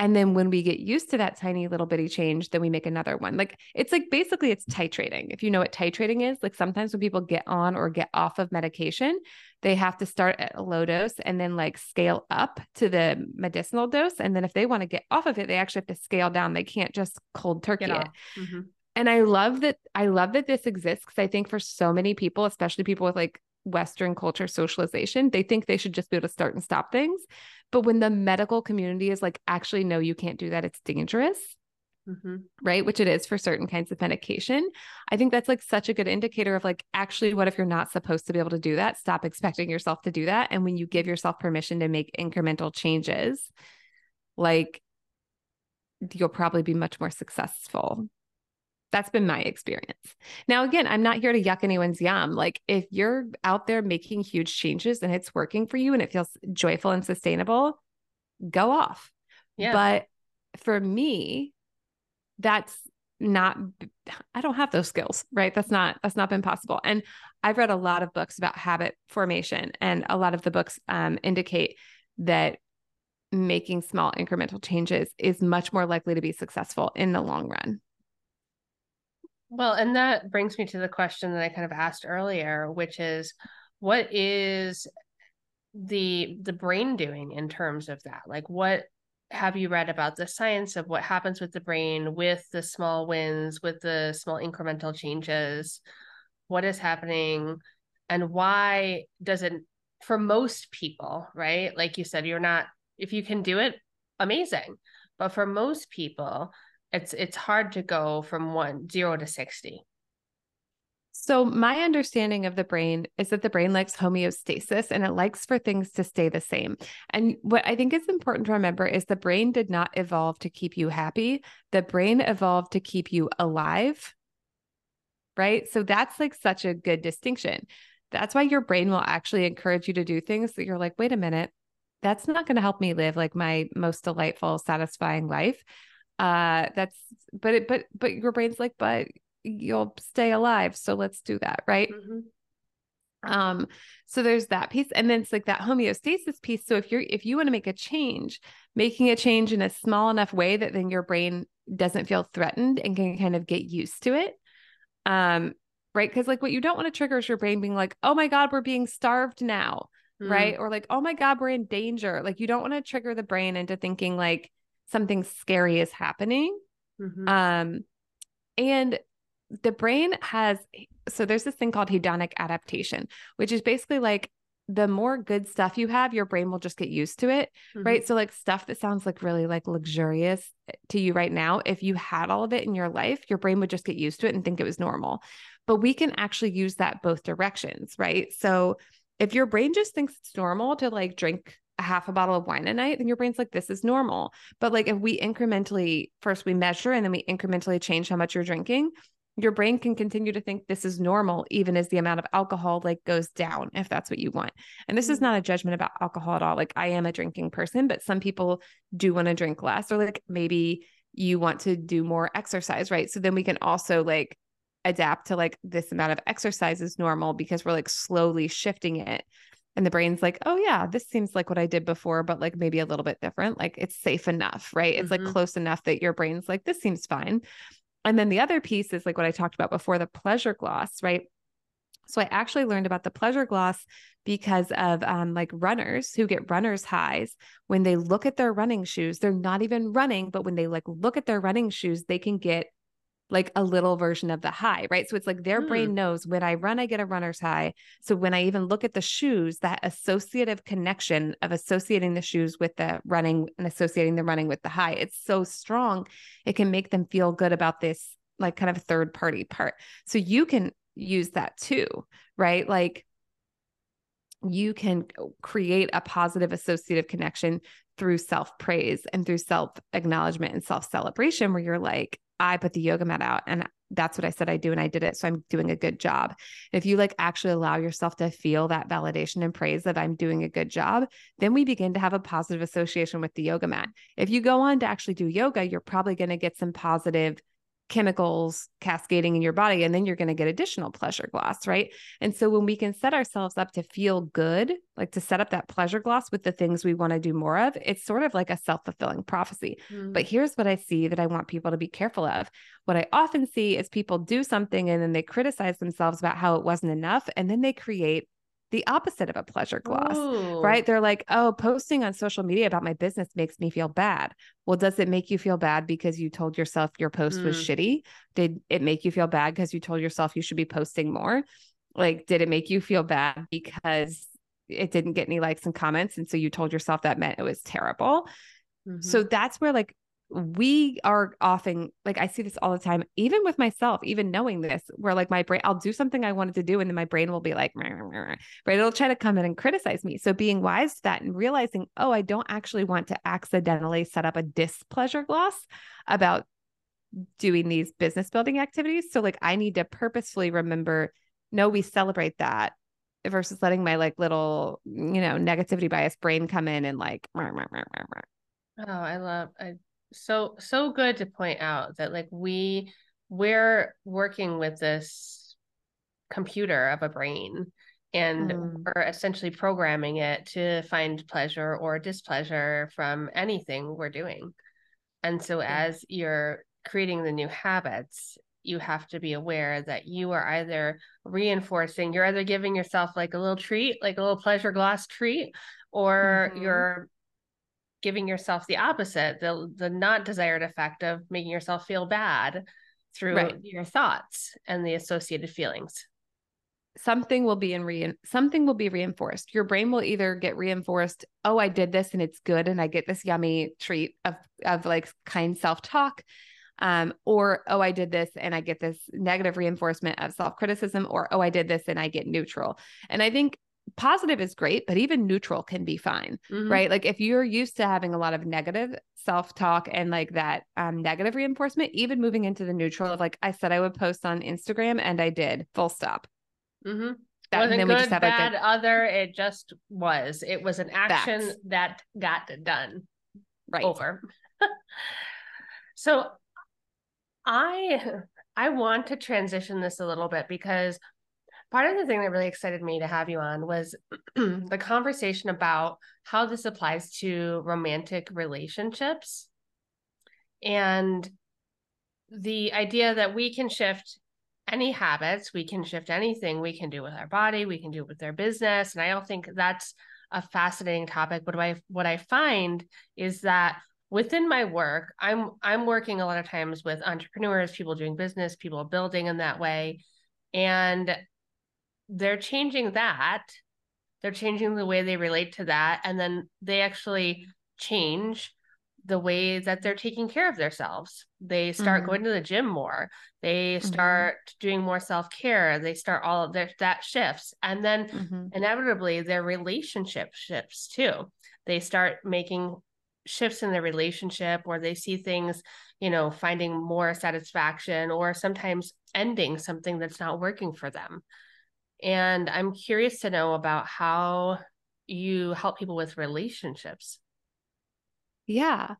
And then when we get used to that tiny little bitty change, then we make another one. Like it's like basically it's titrating. If you know what titrating is, like sometimes when people get on or get off of medication, they have to start at a low dose and then like scale up to the medicinal dose. And then if they want to get off of it, they actually have to scale down. They can't just cold turkey it. Mm-hmm. And I love that I love that this exists because I think for so many people, especially people with like Western culture socialization. They think they should just be able to start and stop things. But when the medical community is like, actually, no, you can't do that, it's dangerous. Mm-hmm. Right. Which it is for certain kinds of medication. I think that's like such a good indicator of like, actually, what if you're not supposed to be able to do that? Stop expecting yourself to do that. And when you give yourself permission to make incremental changes, like you'll probably be much more successful that's been my experience. Now, again, I'm not here to yuck anyone's yum. Like, if you're out there making huge changes and it's working for you and it feels joyful and sustainable, go off. Yeah. But for me, that's not, I don't have those skills, right? That's not, that's not been possible. And I've read a lot of books about habit formation, and a lot of the books um, indicate that making small incremental changes is much more likely to be successful in the long run. Well, and that brings me to the question that I kind of asked earlier, which is what is the the brain doing in terms of that? Like what have you read about the science of what happens with the brain with the small wins with the small incremental changes? What is happening? And why does it for most people right? Like you said you're not if you can do it amazing. But for most people it's it's hard to go from one zero to 60 so, my understanding of the brain is that the brain likes homeostasis and it likes for things to stay the same. And what I think is important to remember is the brain did not evolve to keep you happy, the brain evolved to keep you alive. Right. So, that's like such a good distinction. That's why your brain will actually encourage you to do things that you're like, wait a minute, that's not going to help me live like my most delightful, satisfying life. Uh, that's, but it, but, but your brain's like, but you'll stay alive. So let's do that. Right. Mm-hmm. Um, so there's that piece. And then it's like that homeostasis piece. So if you're, if you want to make a change, making a change in a small enough way that then your brain doesn't feel threatened and can kind of get used to it. Um, right. Cause like what you don't want to trigger is your brain being like, oh my God, we're being starved now. Mm. Right. Or like, oh my God, we're in danger. Like you don't want to trigger the brain into thinking like something scary is happening. Mm-hmm. Um, and the brain has so there's this thing called hedonic adaptation, which is basically like the more good stuff you have, your brain will just get used to it, mm-hmm. right? So like stuff that sounds like really like luxurious to you right now, if you had all of it in your life, your brain would just get used to it and think it was normal. But we can actually use that both directions, right? So if your brain just thinks it's normal to like drink a half a bottle of wine a night, then your brain's like, this is normal. But like if we incrementally first we measure and then we incrementally change how much you're drinking, your brain can continue to think this is normal even as the amount of alcohol like goes down if that's what you want and this is mm-hmm. not a judgment about alcohol at all like i am a drinking person but some people do want to drink less or like maybe you want to do more exercise right so then we can also like adapt to like this amount of exercise is normal because we're like slowly shifting it and the brain's like oh yeah this seems like what i did before but like maybe a little bit different like it's safe enough right it's mm-hmm. like close enough that your brain's like this seems fine and then the other piece is like what I talked about before the pleasure gloss, right? So I actually learned about the pleasure gloss because of um, like runners who get runner's highs. When they look at their running shoes, they're not even running, but when they like look at their running shoes, they can get like a little version of the high, right? So it's like their mm. brain knows when I run, I get a runner's high. So when I even look at the shoes, that associative connection of associating the shoes with the running and associating the running with the high, it's so strong. It can make them feel good about this, like kind of third party part. So you can use that too, right? Like you can create a positive associative connection through self praise and through self acknowledgement and self celebration, where you're like, I put the yoga mat out and that's what I said I do and I did it. So I'm doing a good job. If you like actually allow yourself to feel that validation and praise that I'm doing a good job, then we begin to have a positive association with the yoga mat. If you go on to actually do yoga, you're probably going to get some positive chemicals cascading in your body and then you're going to get additional pleasure gloss right? And so when we can set ourselves up to feel good like to set up that pleasure gloss with the things we want to do more of it's sort of like a self-fulfilling prophecy. Mm. but here's what i see that i want people to be careful of. What i often see is people do something and then they criticize themselves about how it wasn't enough and then they create the opposite of a pleasure gloss, Ooh. right? They're like, oh, posting on social media about my business makes me feel bad. Well, does it make you feel bad because you told yourself your post mm. was shitty? Did it make you feel bad because you told yourself you should be posting more? Like, did it make you feel bad because it didn't get any likes and comments? And so you told yourself that meant it was terrible. Mm-hmm. So that's where like we are often like I see this all the time, even with myself, even knowing this, where like my brain, I'll do something I wanted to do, and then my brain will be like, right? It'll try to come in and criticize me. So being wise to that and realizing, oh, I don't actually want to accidentally set up a displeasure gloss about doing these business building activities. So like I need to purposefully remember, no, we celebrate that versus letting my like little, you know, negativity bias brain come in and like, oh, I love, I so so good to point out that like we we're working with this computer of a brain and mm. we're essentially programming it to find pleasure or displeasure from anything we're doing and so as you're creating the new habits you have to be aware that you are either reinforcing, you're either giving yourself like a little treat, like a little pleasure gloss treat, or mm-hmm. you're giving yourself the opposite, the the not desired effect of making yourself feel bad through right. your thoughts and the associated feelings something will be in re something will be reinforced. Your brain will either get reinforced, oh, I did this and it's good, and I get this yummy treat of of like kind self-talk. Um, or oh, I did this and I get this negative reinforcement of self-criticism, or oh, I did this and I get neutral. And I think positive is great, but even neutral can be fine, mm-hmm. right? Like if you're used to having a lot of negative self talk and like that um, negative reinforcement, even moving into the neutral of like I said I would post on Instagram and I did, full stop. Mm-hmm. That, Wasn't good, just bad, a, other. It just was. It was an action facts. that got done. Right. Over. so I I want to transition this a little bit because part of the thing that really excited me to have you on was the conversation about how this applies to romantic relationships. And the idea that we can shift any habits we can shift anything we can do with our body we can do with their business. And i don't think that's a fascinating topic. But what i what i find is that within my work i'm i'm working a lot of times with entrepreneurs people doing business people building in that way. And they're changing that they're changing the way they relate to that and then they actually change the way that they're taking care of themselves. They start mm-hmm. going to the gym more. They mm-hmm. start mm-hmm. doing more self care. They start all of their that shifts, and then mm-hmm. inevitably their relationship shifts too. They start making shifts in their relationship, or they see things, you know, finding more satisfaction, or sometimes ending something that's not working for them. And I'm curious to know about how you help people with relationships. Yeah.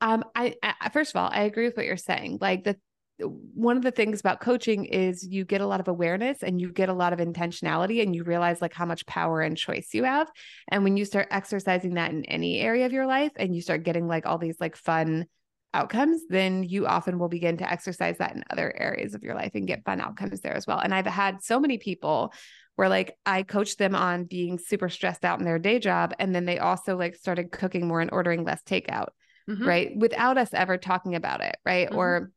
Um, I, I first of all, I agree with what you're saying. Like the one of the things about coaching is you get a lot of awareness and you get a lot of intentionality and you realize like how much power and choice you have and when you start exercising that in any area of your life and you start getting like all these like fun outcomes then you often will begin to exercise that in other areas of your life and get fun outcomes there as well and i've had so many people where like I coached them on being super stressed out in their day job. And then they also like started cooking more and ordering less takeout, mm-hmm. right? Without us ever talking about it, right? Mm-hmm. Or,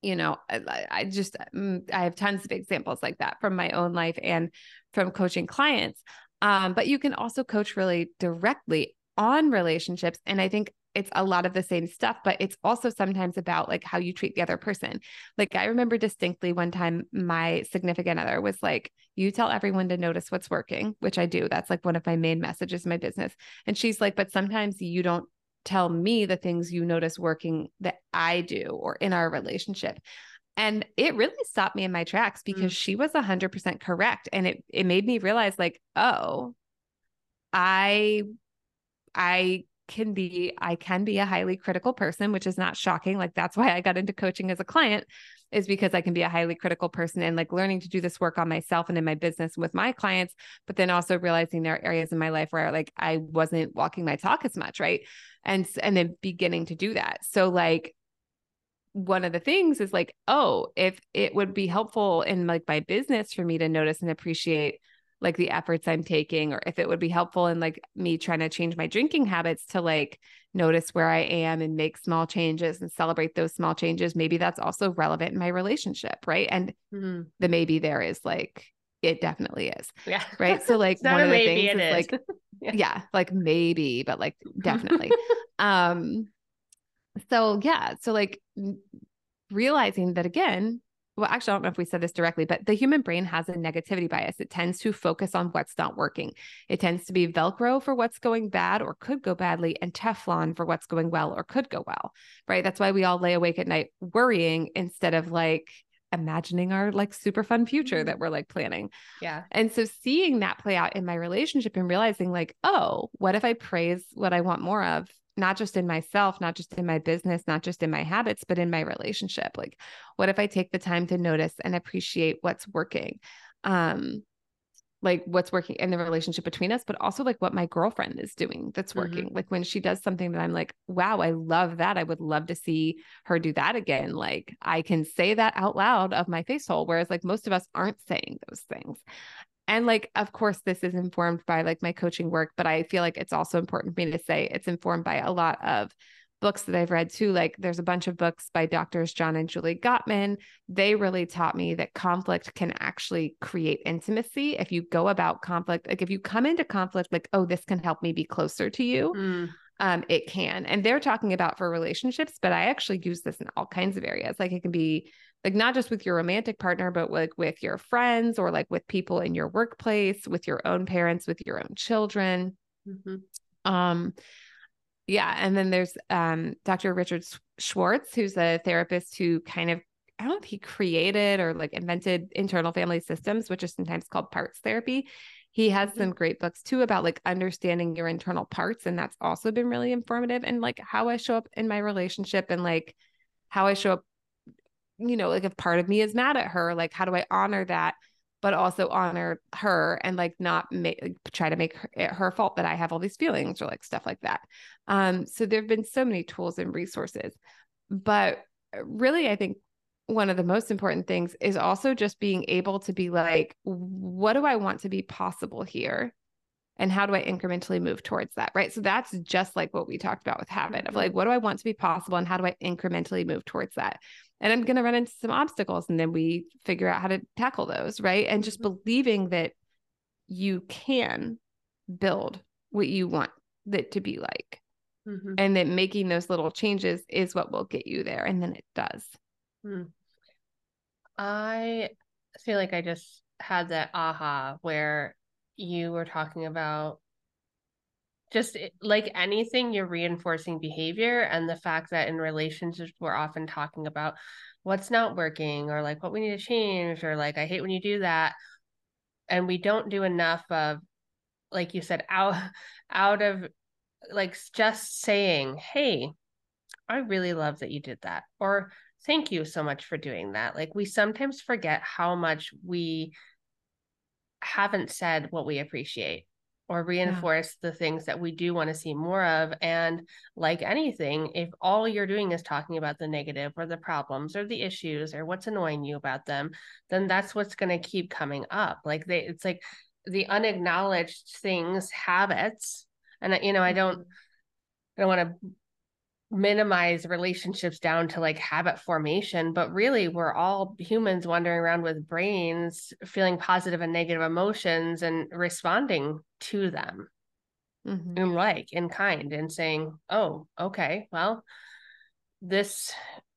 you know, I, I just, mm, I have tons of examples like that from my own life and from coaching clients. Um, but you can also coach really directly on relationships. And I think it's a lot of the same stuff, but it's also sometimes about like how you treat the other person. Like I remember distinctly one time my significant other was like, you tell everyone to notice what's working, which I do. That's like one of my main messages in my business. And she's like, but sometimes you don't tell me the things you notice working that I do or in our relationship. And it really stopped me in my tracks because mm. she was 100% correct. And it, it made me realize, like, oh, I I can be I can be a highly critical person, which is not shocking. Like that's why I got into coaching as a client is because I can be a highly critical person and like learning to do this work on myself and in my business with my clients, but then also realizing there are areas in my life where like I wasn't walking my talk as much, right? And and then beginning to do that. So like one of the things is like, oh, if it would be helpful in like my business for me to notice and appreciate like the efforts I'm taking, or if it would be helpful in like me trying to change my drinking habits to like notice where I am and make small changes and celebrate those small changes. Maybe that's also relevant in my relationship. Right. And mm-hmm. the maybe there is like, it definitely is. Yeah. Right. So like one of the things is, is like, yeah. yeah, like maybe, but like definitely. um, so yeah. So like realizing that again, well, actually, I don't know if we said this directly, but the human brain has a negativity bias. It tends to focus on what's not working. It tends to be Velcro for what's going bad or could go badly, and Teflon for what's going well or could go well, right? That's why we all lay awake at night worrying instead of like imagining our like super fun future mm-hmm. that we're like planning. Yeah. And so seeing that play out in my relationship and realizing like, oh, what if I praise what I want more of not just in myself, not just in my business, not just in my habits, but in my relationship. Like, what if I take the time to notice and appreciate what's working? Um, like what's working in the relationship between us, but also like what my girlfriend is doing that's Mm-hmm. working. Like when she does something that I'm like, wow, I love that. I would love to see her do that again. Like I can say that out loud of my face hole, whereas like most of us aren't saying those things. And like, of course, this is informed by like my coaching work, but I feel like it's also important for me to say it's informed by a lot of books that I've read too. Like there's a bunch of books by doctors John and Julie Gottman. They really taught me that conflict can actually create intimacy if you go about conflict. Like if you come into conflict, like, oh, this can help me be closer to you. Mm, Um, it can. And they're talking about for relationships, but I actually use this in all kinds of areas. Like it can be like not just with your romantic partner, but like with your friends or like with people in your workplace, with your own parents, with your own children. mhm. Um, yeah, and then there's um, Dr. Richard Schwartz, who's a therapist who kind of I don't know if he created or like invented internal family systems, which is sometimes called parts therapy. He has Mhm. some great books too about like understanding your internal parts, and that's also been really informative. And like how I show up in my relationship, and like how I show up, you know, like if part of me is mad at her, like how do I honor that? but also honor her and like not make try to make her, it her fault that I have all these feelings or like stuff like that. Um, so there have been so many tools and resources, but really, I think one of the most important things is also just being able to be like, what do I want to be possible here? And how do I incrementally move towards that? Right. So that's just like what we talked about with habit of like, what do I want to be possible? And how do I incrementally move towards that? And I'm going to run into some obstacles and then we figure out how to tackle those. Right. And just Mhm. believing that you can build what you want that to be like. Mhm. And that making those little changes is what will get you there. And then it does. I feel like I just had that aha where you were talking about just eh, like anything, you're reinforcing behavior, and the fact that in relationships, we're often talking about what's not working or like what we need to change or like, I hate when you do that. And we don't do enough of, like you said, out out of like just saying, hey, I really love that you did that. Or thank you so much for doing that. Like we sometimes forget how much we haven't said what we appreciate or reinforce the things that we do want to see more of. And like anything, if all you're doing is talking about the negative or the problems or the issues or what's annoying you about them, then that's what's going to keep coming up. Like they, it's like the unacknowledged things, habits. And you know, I mm-hmm. don't, I don't want to minimize relationships down to like habit formation, but really we're all humans wandering around with brains, feeling positive and negative emotions and responding to them Mhm. in like in kind and saying, Oh, okay, well, this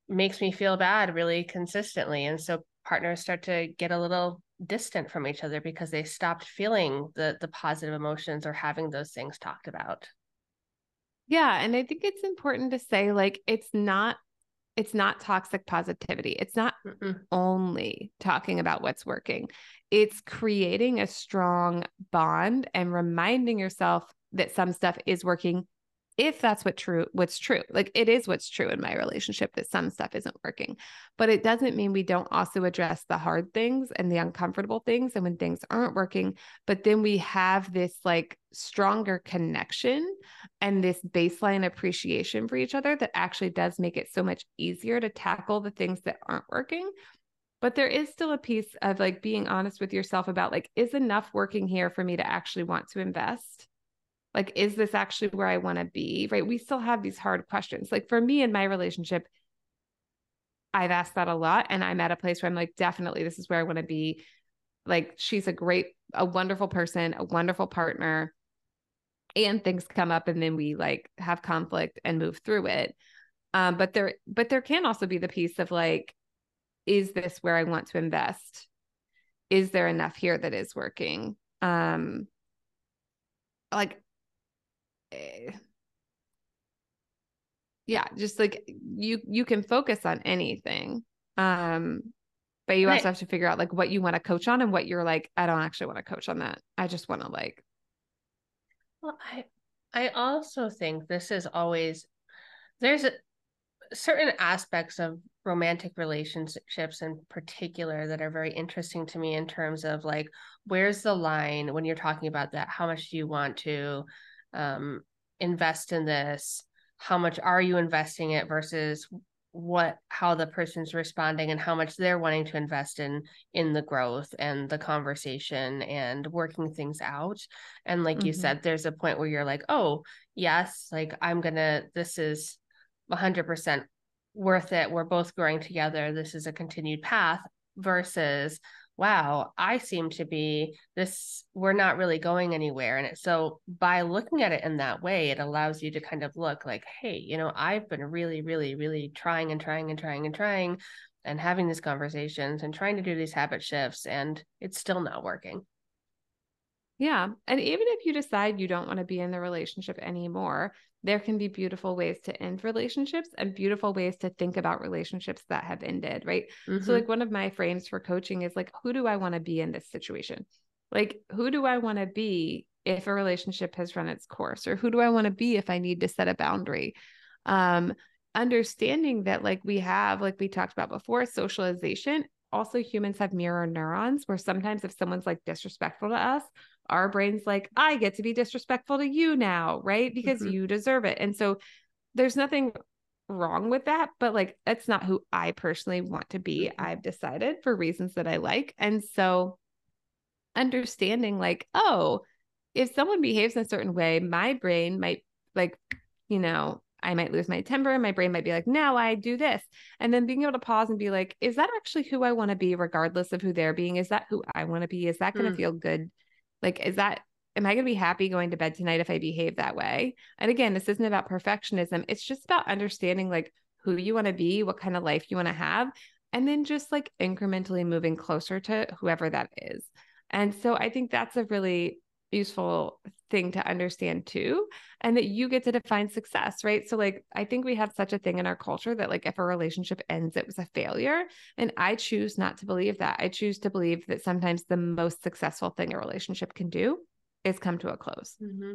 makes me feel bad really consistently. And so partners start to get a little distant from each other because they stopped feeling the the positive emotions or having those things talked about. Yeah, and I think it's important to say like it's not it's not toxic positivity. It's not Mm-mm. only talking about what's working. It's creating a strong bond and reminding yourself that some stuff is working if that's what true what's true. Like it is what's true in my relationship that some stuff isn't working. But it doesn't mean we don't also address the hard things and the uncomfortable things and when things aren't working, but then we have this like stronger connection and this baseline appreciation for each other that actually does make it so much easier to tackle the things that aren't working. But there is still a piece of like being honest with yourself about like, is enough working here for me to actually want to invest? Like, is this actually where I want to be? Right. We still have these hard questions. Like, for me in my relationship, I've asked that a lot. And I'm at a place where I'm like, definitely, this is where I want to be. Like, she's a great, a wonderful person, a wonderful partner. And things come up and then we like have conflict and move through it. Um, but there, but there can also be the piece of like, is this where I want to invest? Is there enough here that is working? Um, like, yeah, just like you, you can focus on anything. Um, but you also have to figure out like what you want to coach on and what you're like, I don't actually want to coach on that. I just want to like, Well, I I also think this is always there's a certain aspects of romantic relationships in particular that are very interesting to me in terms of like where's the line when you're talking about that how much do you want to um, invest in this? How much are you investing it versus what how the person's responding and how much they're wanting to invest in in the growth and the conversation and working things out? And like mm-hmm. you said there's a point where you're like oh yes like i'm gonna this is 100% worth it. We're both growing together. This is a continued path versus wow, I seem to be this, we're not really going anywhere. And so by looking at it in that way, it allows you to kind of look like, hey, you know, I've been really, really, really trying and trying and trying and trying and having these conversations and trying to do these habit shifts, and it's still not working. Yeah. And even if you decide you don't want to be in the relationship anymore, there can be beautiful ways to end relationships and beautiful ways to think about relationships that have ended, right? Mm-hmm. So, like, one of my frames for coaching is like, who do I want to be in this situation? Like, who do I want to be if a relationship has run its course? Or who do I want to be if I need to set a boundary? Um, understanding that, like, we have, like we talked about before, socialization. Also, humans have mirror neurons where sometimes if someone's like disrespectful to us, our brain's like, I get to be disrespectful to you now, right? Because mm-hmm. you deserve it. And so there's nothing wrong with that, but like, that's not who I personally want to be. Mm-hmm. I've decided for reasons that I like. And so understanding, like, oh, if someone behaves in a certain way, my brain might, like, you know, I might lose my temper. And my brain might be like, now I do this. And then being able to pause and be like, is that actually who I want to be, regardless of who they're being? Is that who I want to be? Is that going to mm. feel good like, is that, am I going to be happy going to bed tonight if I behave that way? And again, this isn't about perfectionism. It's just about understanding like who you want to be, what kind of life you want to have, and then just like incrementally moving closer to whoever that is. And so I think that's a really useful thing to understand too and that you get to define success right? So like i think we have such a thing in our culture that like if a relationship ends it was a failure and i choose not to believe that. I choose to believe that sometimes the most successful thing a relationship can do is come to a close. Mm-hmm.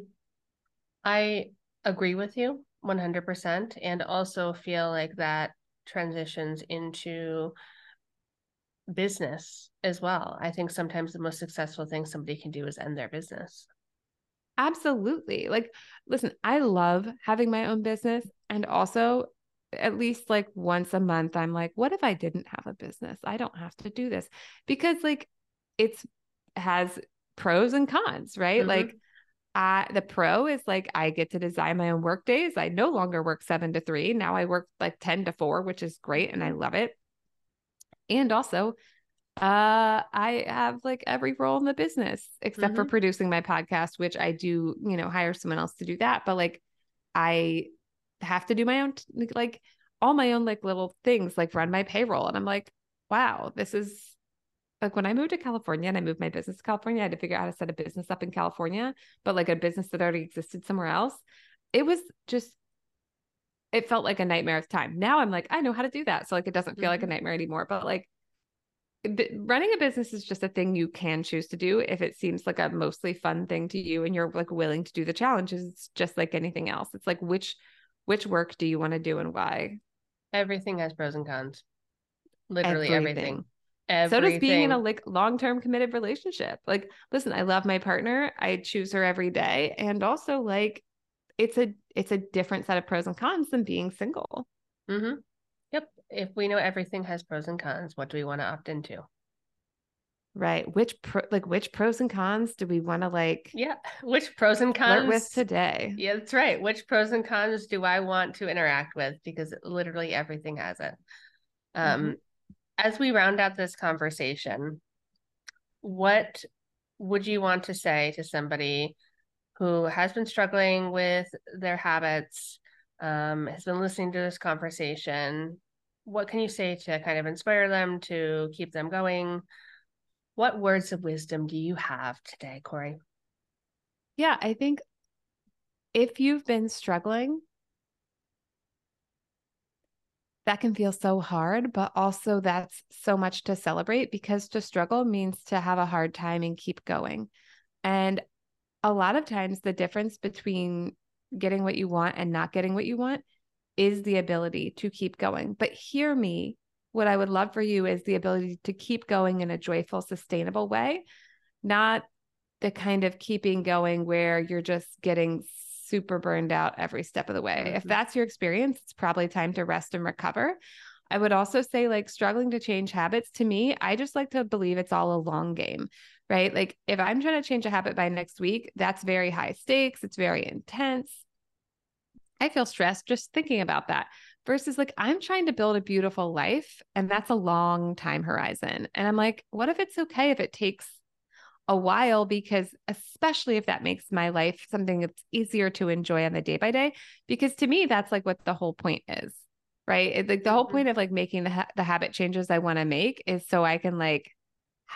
i agree with you 100% and also feel like that transitions into business as well. I think sometimes the most successful thing somebody can do is end their business. Absolutely. Like, listen, I love having my own business. And also, at least like once a month, I'm like, what if I didn't have a business? I don't have to do this because, like, it's has pros and cons, right? Mm-hmm. Like, I, the pro is like I get to design my own work days. I no longer work seven to three. Now I work like 10 to four, which is great. And I love it. And also, uh i have like every role in the business except mm-hmm. for producing my podcast which i do you know hire someone else to do that. But like i have to do my own like all my own like little things like run my payroll. And i'm like wow this is like when i moved to california and i moved my business to california i had to figure out how to set a business up in california but like a business that already existed somewhere else. It was just it felt like a nightmare at the time. Now i'm like i know how to do that. So like it doesn't feel mm-hmm. like a mm-hmm. nightmare anymore but like running a business is just a thing you can choose to do if it seems like a mostly fun thing to you and you're like willing to do the challenges. It's just like anything else. It's like which which work do you want to do and why? Everything has pros and cons. Literally everything, everything. so does being in a like long-term committed relationship. Like listen i love my partner. I choose her every day. And also like it's a it's a different set of pros and cons than being single mm-hmm Yep. if we know everything has pros and cons, what do we want to opt into? Right. Which pro, like which pros and cons do we want to like? Yeah. Which pros and cons with today? Yeah, that's right. Which pros and cons do I want to interact with? Because literally everything has it. Um, mm-hmm. as we round out this conversation, what would you want to say to somebody who has been struggling with their habits, um, has been listening to this conversation, what can you say to kind of inspire them to keep them going? What words of wisdom do you have today, Kori? Yeah, I think if you've been struggling, that can feel so hard, but also that's so much to celebrate because to struggle means to have a hard time and keep going. And a lot of times, the difference between getting what you want and not getting what you want is the ability to keep going. But hear me, what I would love for you is the ability to keep going in a joyful, sustainable way, not the kind of keeping going where you're just getting super burned out every step of the way. Mm-hmm. If that's your experience, it's probably time to rest and recover. I would also say, like, struggling to change habits to me, I just like to believe it's all a long game, right? Like, if I'm trying to change a habit by next week, that's very high stakes, it's very intense. I feel stressed just thinking about that versus like I'm trying to build a beautiful life and that's a long time horizon. And I'm like, what if it's okay if it takes a while because especially if that makes my life something that's easier to enjoy on the day by day because to me that's like what the whole point is right it, like the whole mm-hmm. point of like making the ha- the habit changes i want to make is so i can like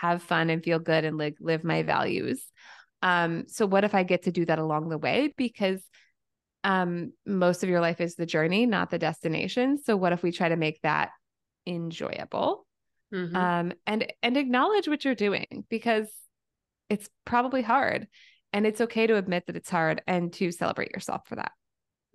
have fun and feel good and like live my values. Um so what if i get to do that along the way? Because um most of your life is the journey not the destination. So what if we try to make that enjoyable? Mm-hmm. um and and acknowledge what you're doing because it's probably hard and it's okay to admit that it's hard and to celebrate yourself for that.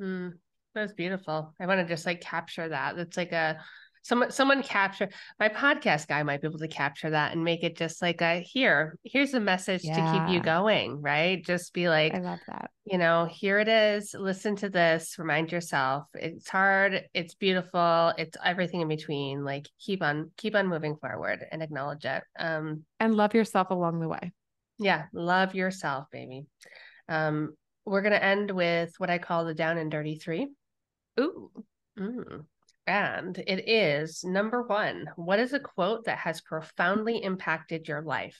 Mm, that's beautiful. I want to just like capture that. It's like a someone someone capture my podcast guy might be able to capture that and make it just like a here here's a message yeah. to keep you going right just be like i love that you know here it is listen to this remind yourself it's hard it's beautiful it's everything in between like keep on keep on moving forward and acknowledge it um and love yourself along the way yeah, love yourself, baby. Um, we're gonna end with what I call the down and dirty three. Ooh. Mm. And it is number one. What is a quote that has profoundly impacted your life?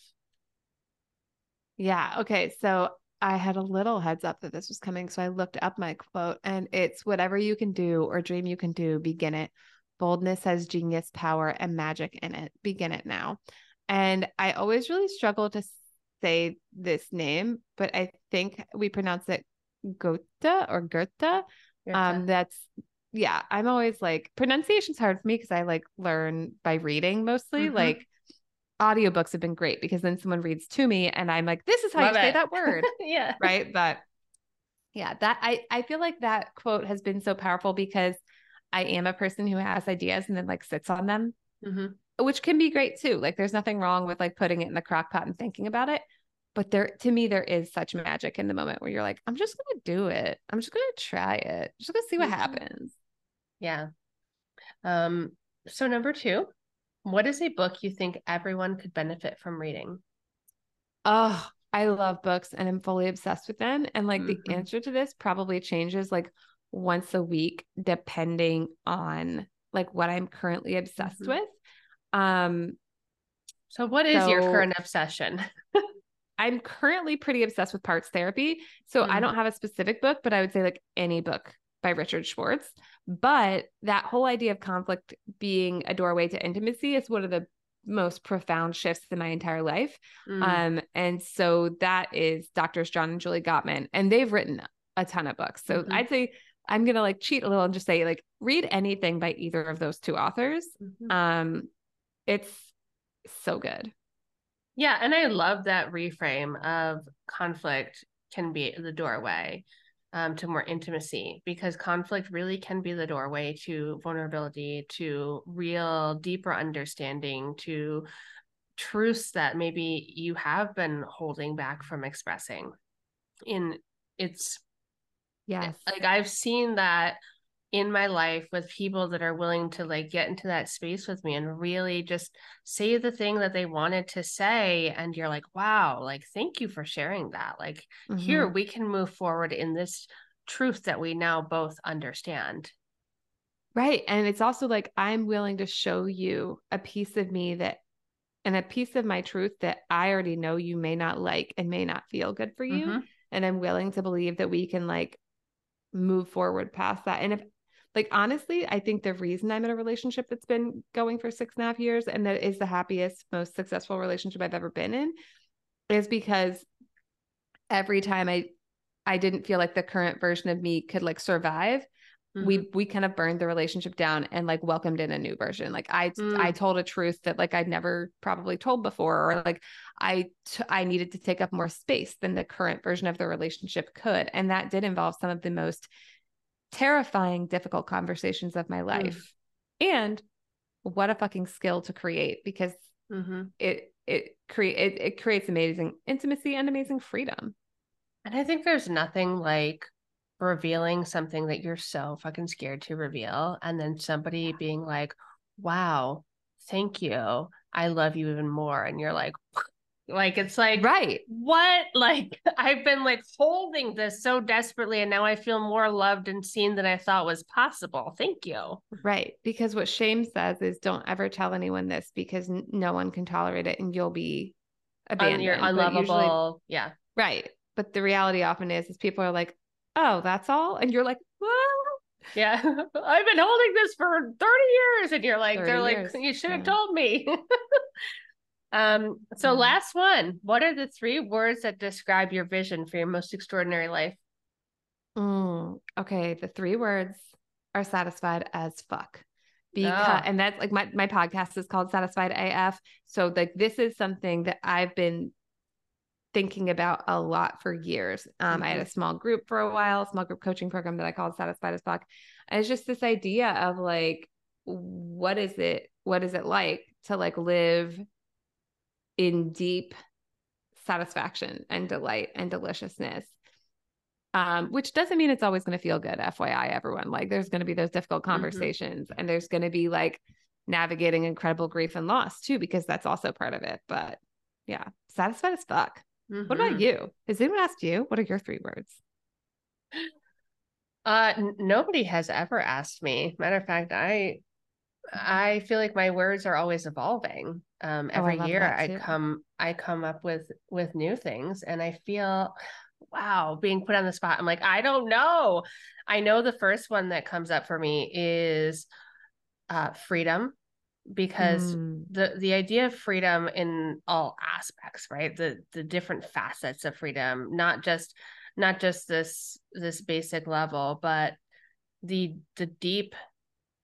Yeah. Okay. So I had a little heads up that this was coming. So I looked up my quote and it's whatever you can do or dream you can do, begin it. Boldness has genius, power, and magic in it. Begin it now. And I always really struggle to say this name, but I think we pronounce it Gota or Goethe. Um, that's yeah. I'm always like pronunciation's hard for me because I like learn by reading mostly. Mm-hmm. Like audiobooks have been great because then someone reads to me and I'm like, this is how Love you it. say that word. yeah. Right. But yeah, that I I feel like that quote has been so powerful because I am a person who has ideas and then like sits on them. Mm-hmm which can be great too. Like there's nothing wrong with like putting it in the crock pot and thinking about it. But there to me, there is such magic in the moment where you're like, I'm just gonna do it. I'm just gonna try it. I'm just gonna see what happens. Yeah. Um, so number two, what is a book you think everyone could benefit from reading? Oh, I love books and I'm fully obsessed with them. And like mm-hmm. the answer to this probably changes like once a week, depending on like what I'm currently obsessed mm-hmm. with. Um, so what is so your current obsession? I'm currently pretty obsessed with parts therapy. So mm. I don't have a specific book, but I would say like any book by Richard Schwartz. But that whole idea of conflict being a doorway to intimacy is one of the most profound shifts in my entire life. Mm. Um, and so that is Doctors John and Julie Gottman, and they've written a ton of books. So mm-hmm. I'd say I'm gonna like cheat a little and just say like read anything by either of those two authors. Mm-hmm. Um, it's so good. Yeah. And I love that reframe of conflict can be the doorway um, to more intimacy because conflict really can be the doorway to vulnerability, to real deeper understanding, to truths that maybe you have been holding back from expressing. In it's, yes, like I've seen that in my life with people that are willing to like get into that space with me and really just say the thing that they wanted to say and you're like wow like thank you for sharing that like mm-hmm. here we can move forward in this truth that we now both understand right and it's also like i'm willing to show you a piece of me that and a piece of my truth that i already know you may not like and may not feel good for you mm-hmm. and i'm willing to believe that we can like move forward past that and if like honestly, I think the reason I'm in a relationship that's been going for six and a half years and that is the happiest, most successful relationship I've ever been in is because every time I I didn't feel like the current version of me could like survive. Mm-hmm. We we kind of burned the relationship down and like welcomed in a new version. Like I mm. I told a truth that like I'd never probably told before, or like I t- I needed to take up more space than the current version of the relationship could, and that did involve some of the most terrifying, difficult conversations of my Mm. life. And what a fucking skill to create because hmm it it create it, it creates amazing intimacy and amazing freedom. And I think there's nothing like revealing something that you're so fucking scared to reveal. And then somebody being like, wow, thank you. I love you even more. And you're like, like, it's like, Right. what? Like, I've been like holding this so desperately. And now I feel more loved and seen than I thought was possible. Thank you. Right. Because what shame says is don't ever tell anyone this because no one can tolerate it and you'll be abandoned. you're unlovable. usually- yeah. right. But the reality often is is people are like, oh, that's all. And you're like, well, Yeah. I've been holding this for 30 years. And you're like, they're like, years. you should have Yeah. told me. um, so Yeah. last one. What are the three words that describe your vision for your most extraordinary life? Mm, okay, the three words are satisfied as fuck. Because Ah. and that's like my my podcast is called Satisfied AF. So like this is something that I've been thinking about a lot for years. Um, I had a small group for a while, small group coaching program that I called Satisfied as fuck. And it's just this idea of like, what is it? What is it like to like live in deep satisfaction and delight and deliciousness? um, which doesn't mean it's always going to feel good. FYI, everyone. Like, there's going to be those difficult conversations, and there's going to be like navigating incredible grief and loss too, because that's also part of it. But yeah, satisfied as fuck. What Mhm. about you? Has anyone asked you? What are your three words? Uh, n- nobody has ever asked me. Matter of fact, I I feel like my words are always evolving. Um, Oh, I every year I come I come up with with new things, and I feel wow, being put on the spot. I'm like, I don't know. I know the first one that comes up for me is uh, freedom, because Mm, the the idea of freedom in all aspects right the the different facets of freedom not just not just this this basic level but the the deep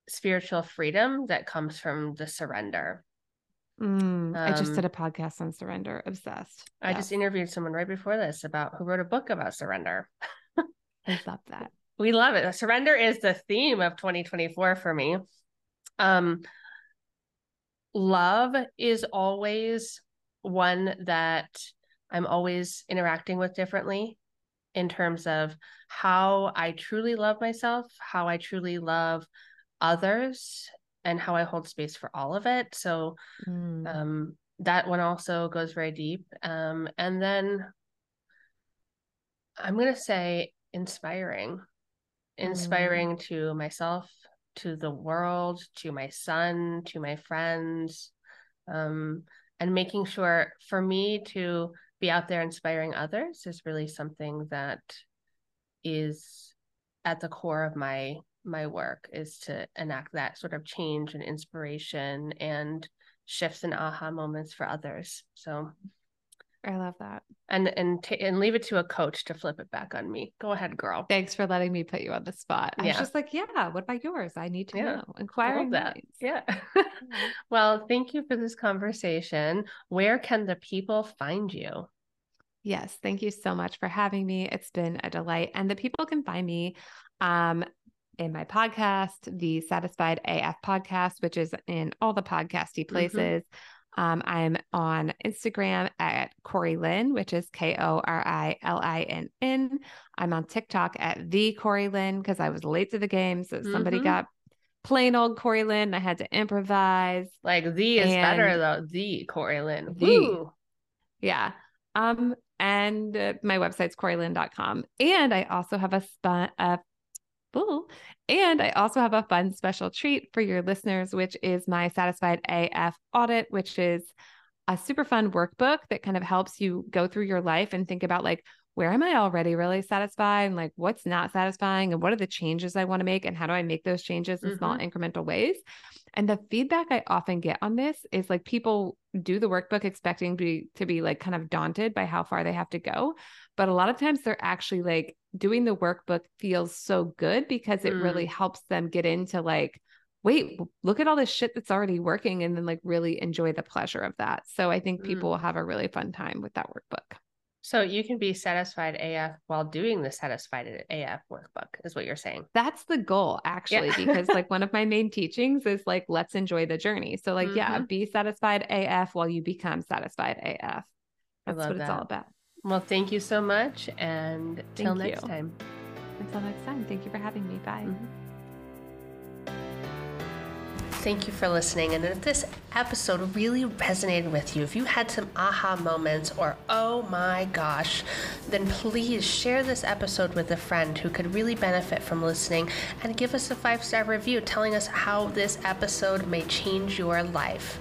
spiritual freedom that comes from the surrender mm. I just Um, did a podcast on surrender. Obsessed. i just interviewed someone right before this about who wrote a book about surrender I love that. we love it surrender is the theme of 2024 for me um love is always one that i'm always interacting with differently in terms of how i truly love myself how i truly love others and how i hold space for all of it. So Mm, um that one also goes very deep. Um and then i'm going to say inspiring inspiring to myself to the world to my son to my friends um and making sure for me to be out there inspiring others is really something that is at the core of my my work is to enact that sort of change and inspiration and shifts and aha moments for others so I love that. and and t- and leave it to a coach to flip it back on me go ahead girl Thanks for letting me put you on the spot. I was just like, yeah, what about yours? I need to Yeah. know. Inquiring that. minds. Yeah. well, thank you for this conversation. Where can the people find you? Yes, thank you so much for having me. It's been a delight. And the people can find me um, in my podcast, the Satisfied AF podcast, which is in all the podcasty places. Um, I'm on Instagram at Kori Linn, which is K O R I L I N N. I'm on TikTok at the Kori Linn because I was late to the game. So somebody Mhm. got plain old Kori Linn. I had to improvise. Like the is better though. The Kori Linn. The. Woo. Yeah. Um, and uh, my website's korilinn.com. And I also have a spun a ooh, and I also have a fun special treat for your listeners, which is my Satisfied AF audit, which is a super fun workbook that kind of helps you go through your life and think about like where am I already really satisfied and like what's not satisfying and what are the changes I want to make and how do I make those changes in small incremental ways. And the feedback I often get on this is like people do the workbook expecting to be, to be like kind of daunted by how far they have to go. But a lot of times they're actually like doing the workbook feels so good because it really helps them get into like, wait, look at all this shit that's already working and then like really enjoy the pleasure of that. So I think Mm. people will have a really fun time with that workbook. So you can be satisfied AF while doing the satisfied AF workbook, is what you're saying. That's the goal, actually, yeah. because like one of my main teachings is like, let's enjoy the journey. So, like, mm-hmm. yeah, be satisfied AF while you become satisfied AF. That's what that. it's all about. Well, thank you so much. And till next time. Until next time. Thank you for having me. Bye. Mm-hmm. Thank you for listening. And if this episode really resonated with you, if you had some aha moments or oh my gosh, then please share this episode with a friend who could really benefit from listening and give us a five star review telling us how this episode may change your life.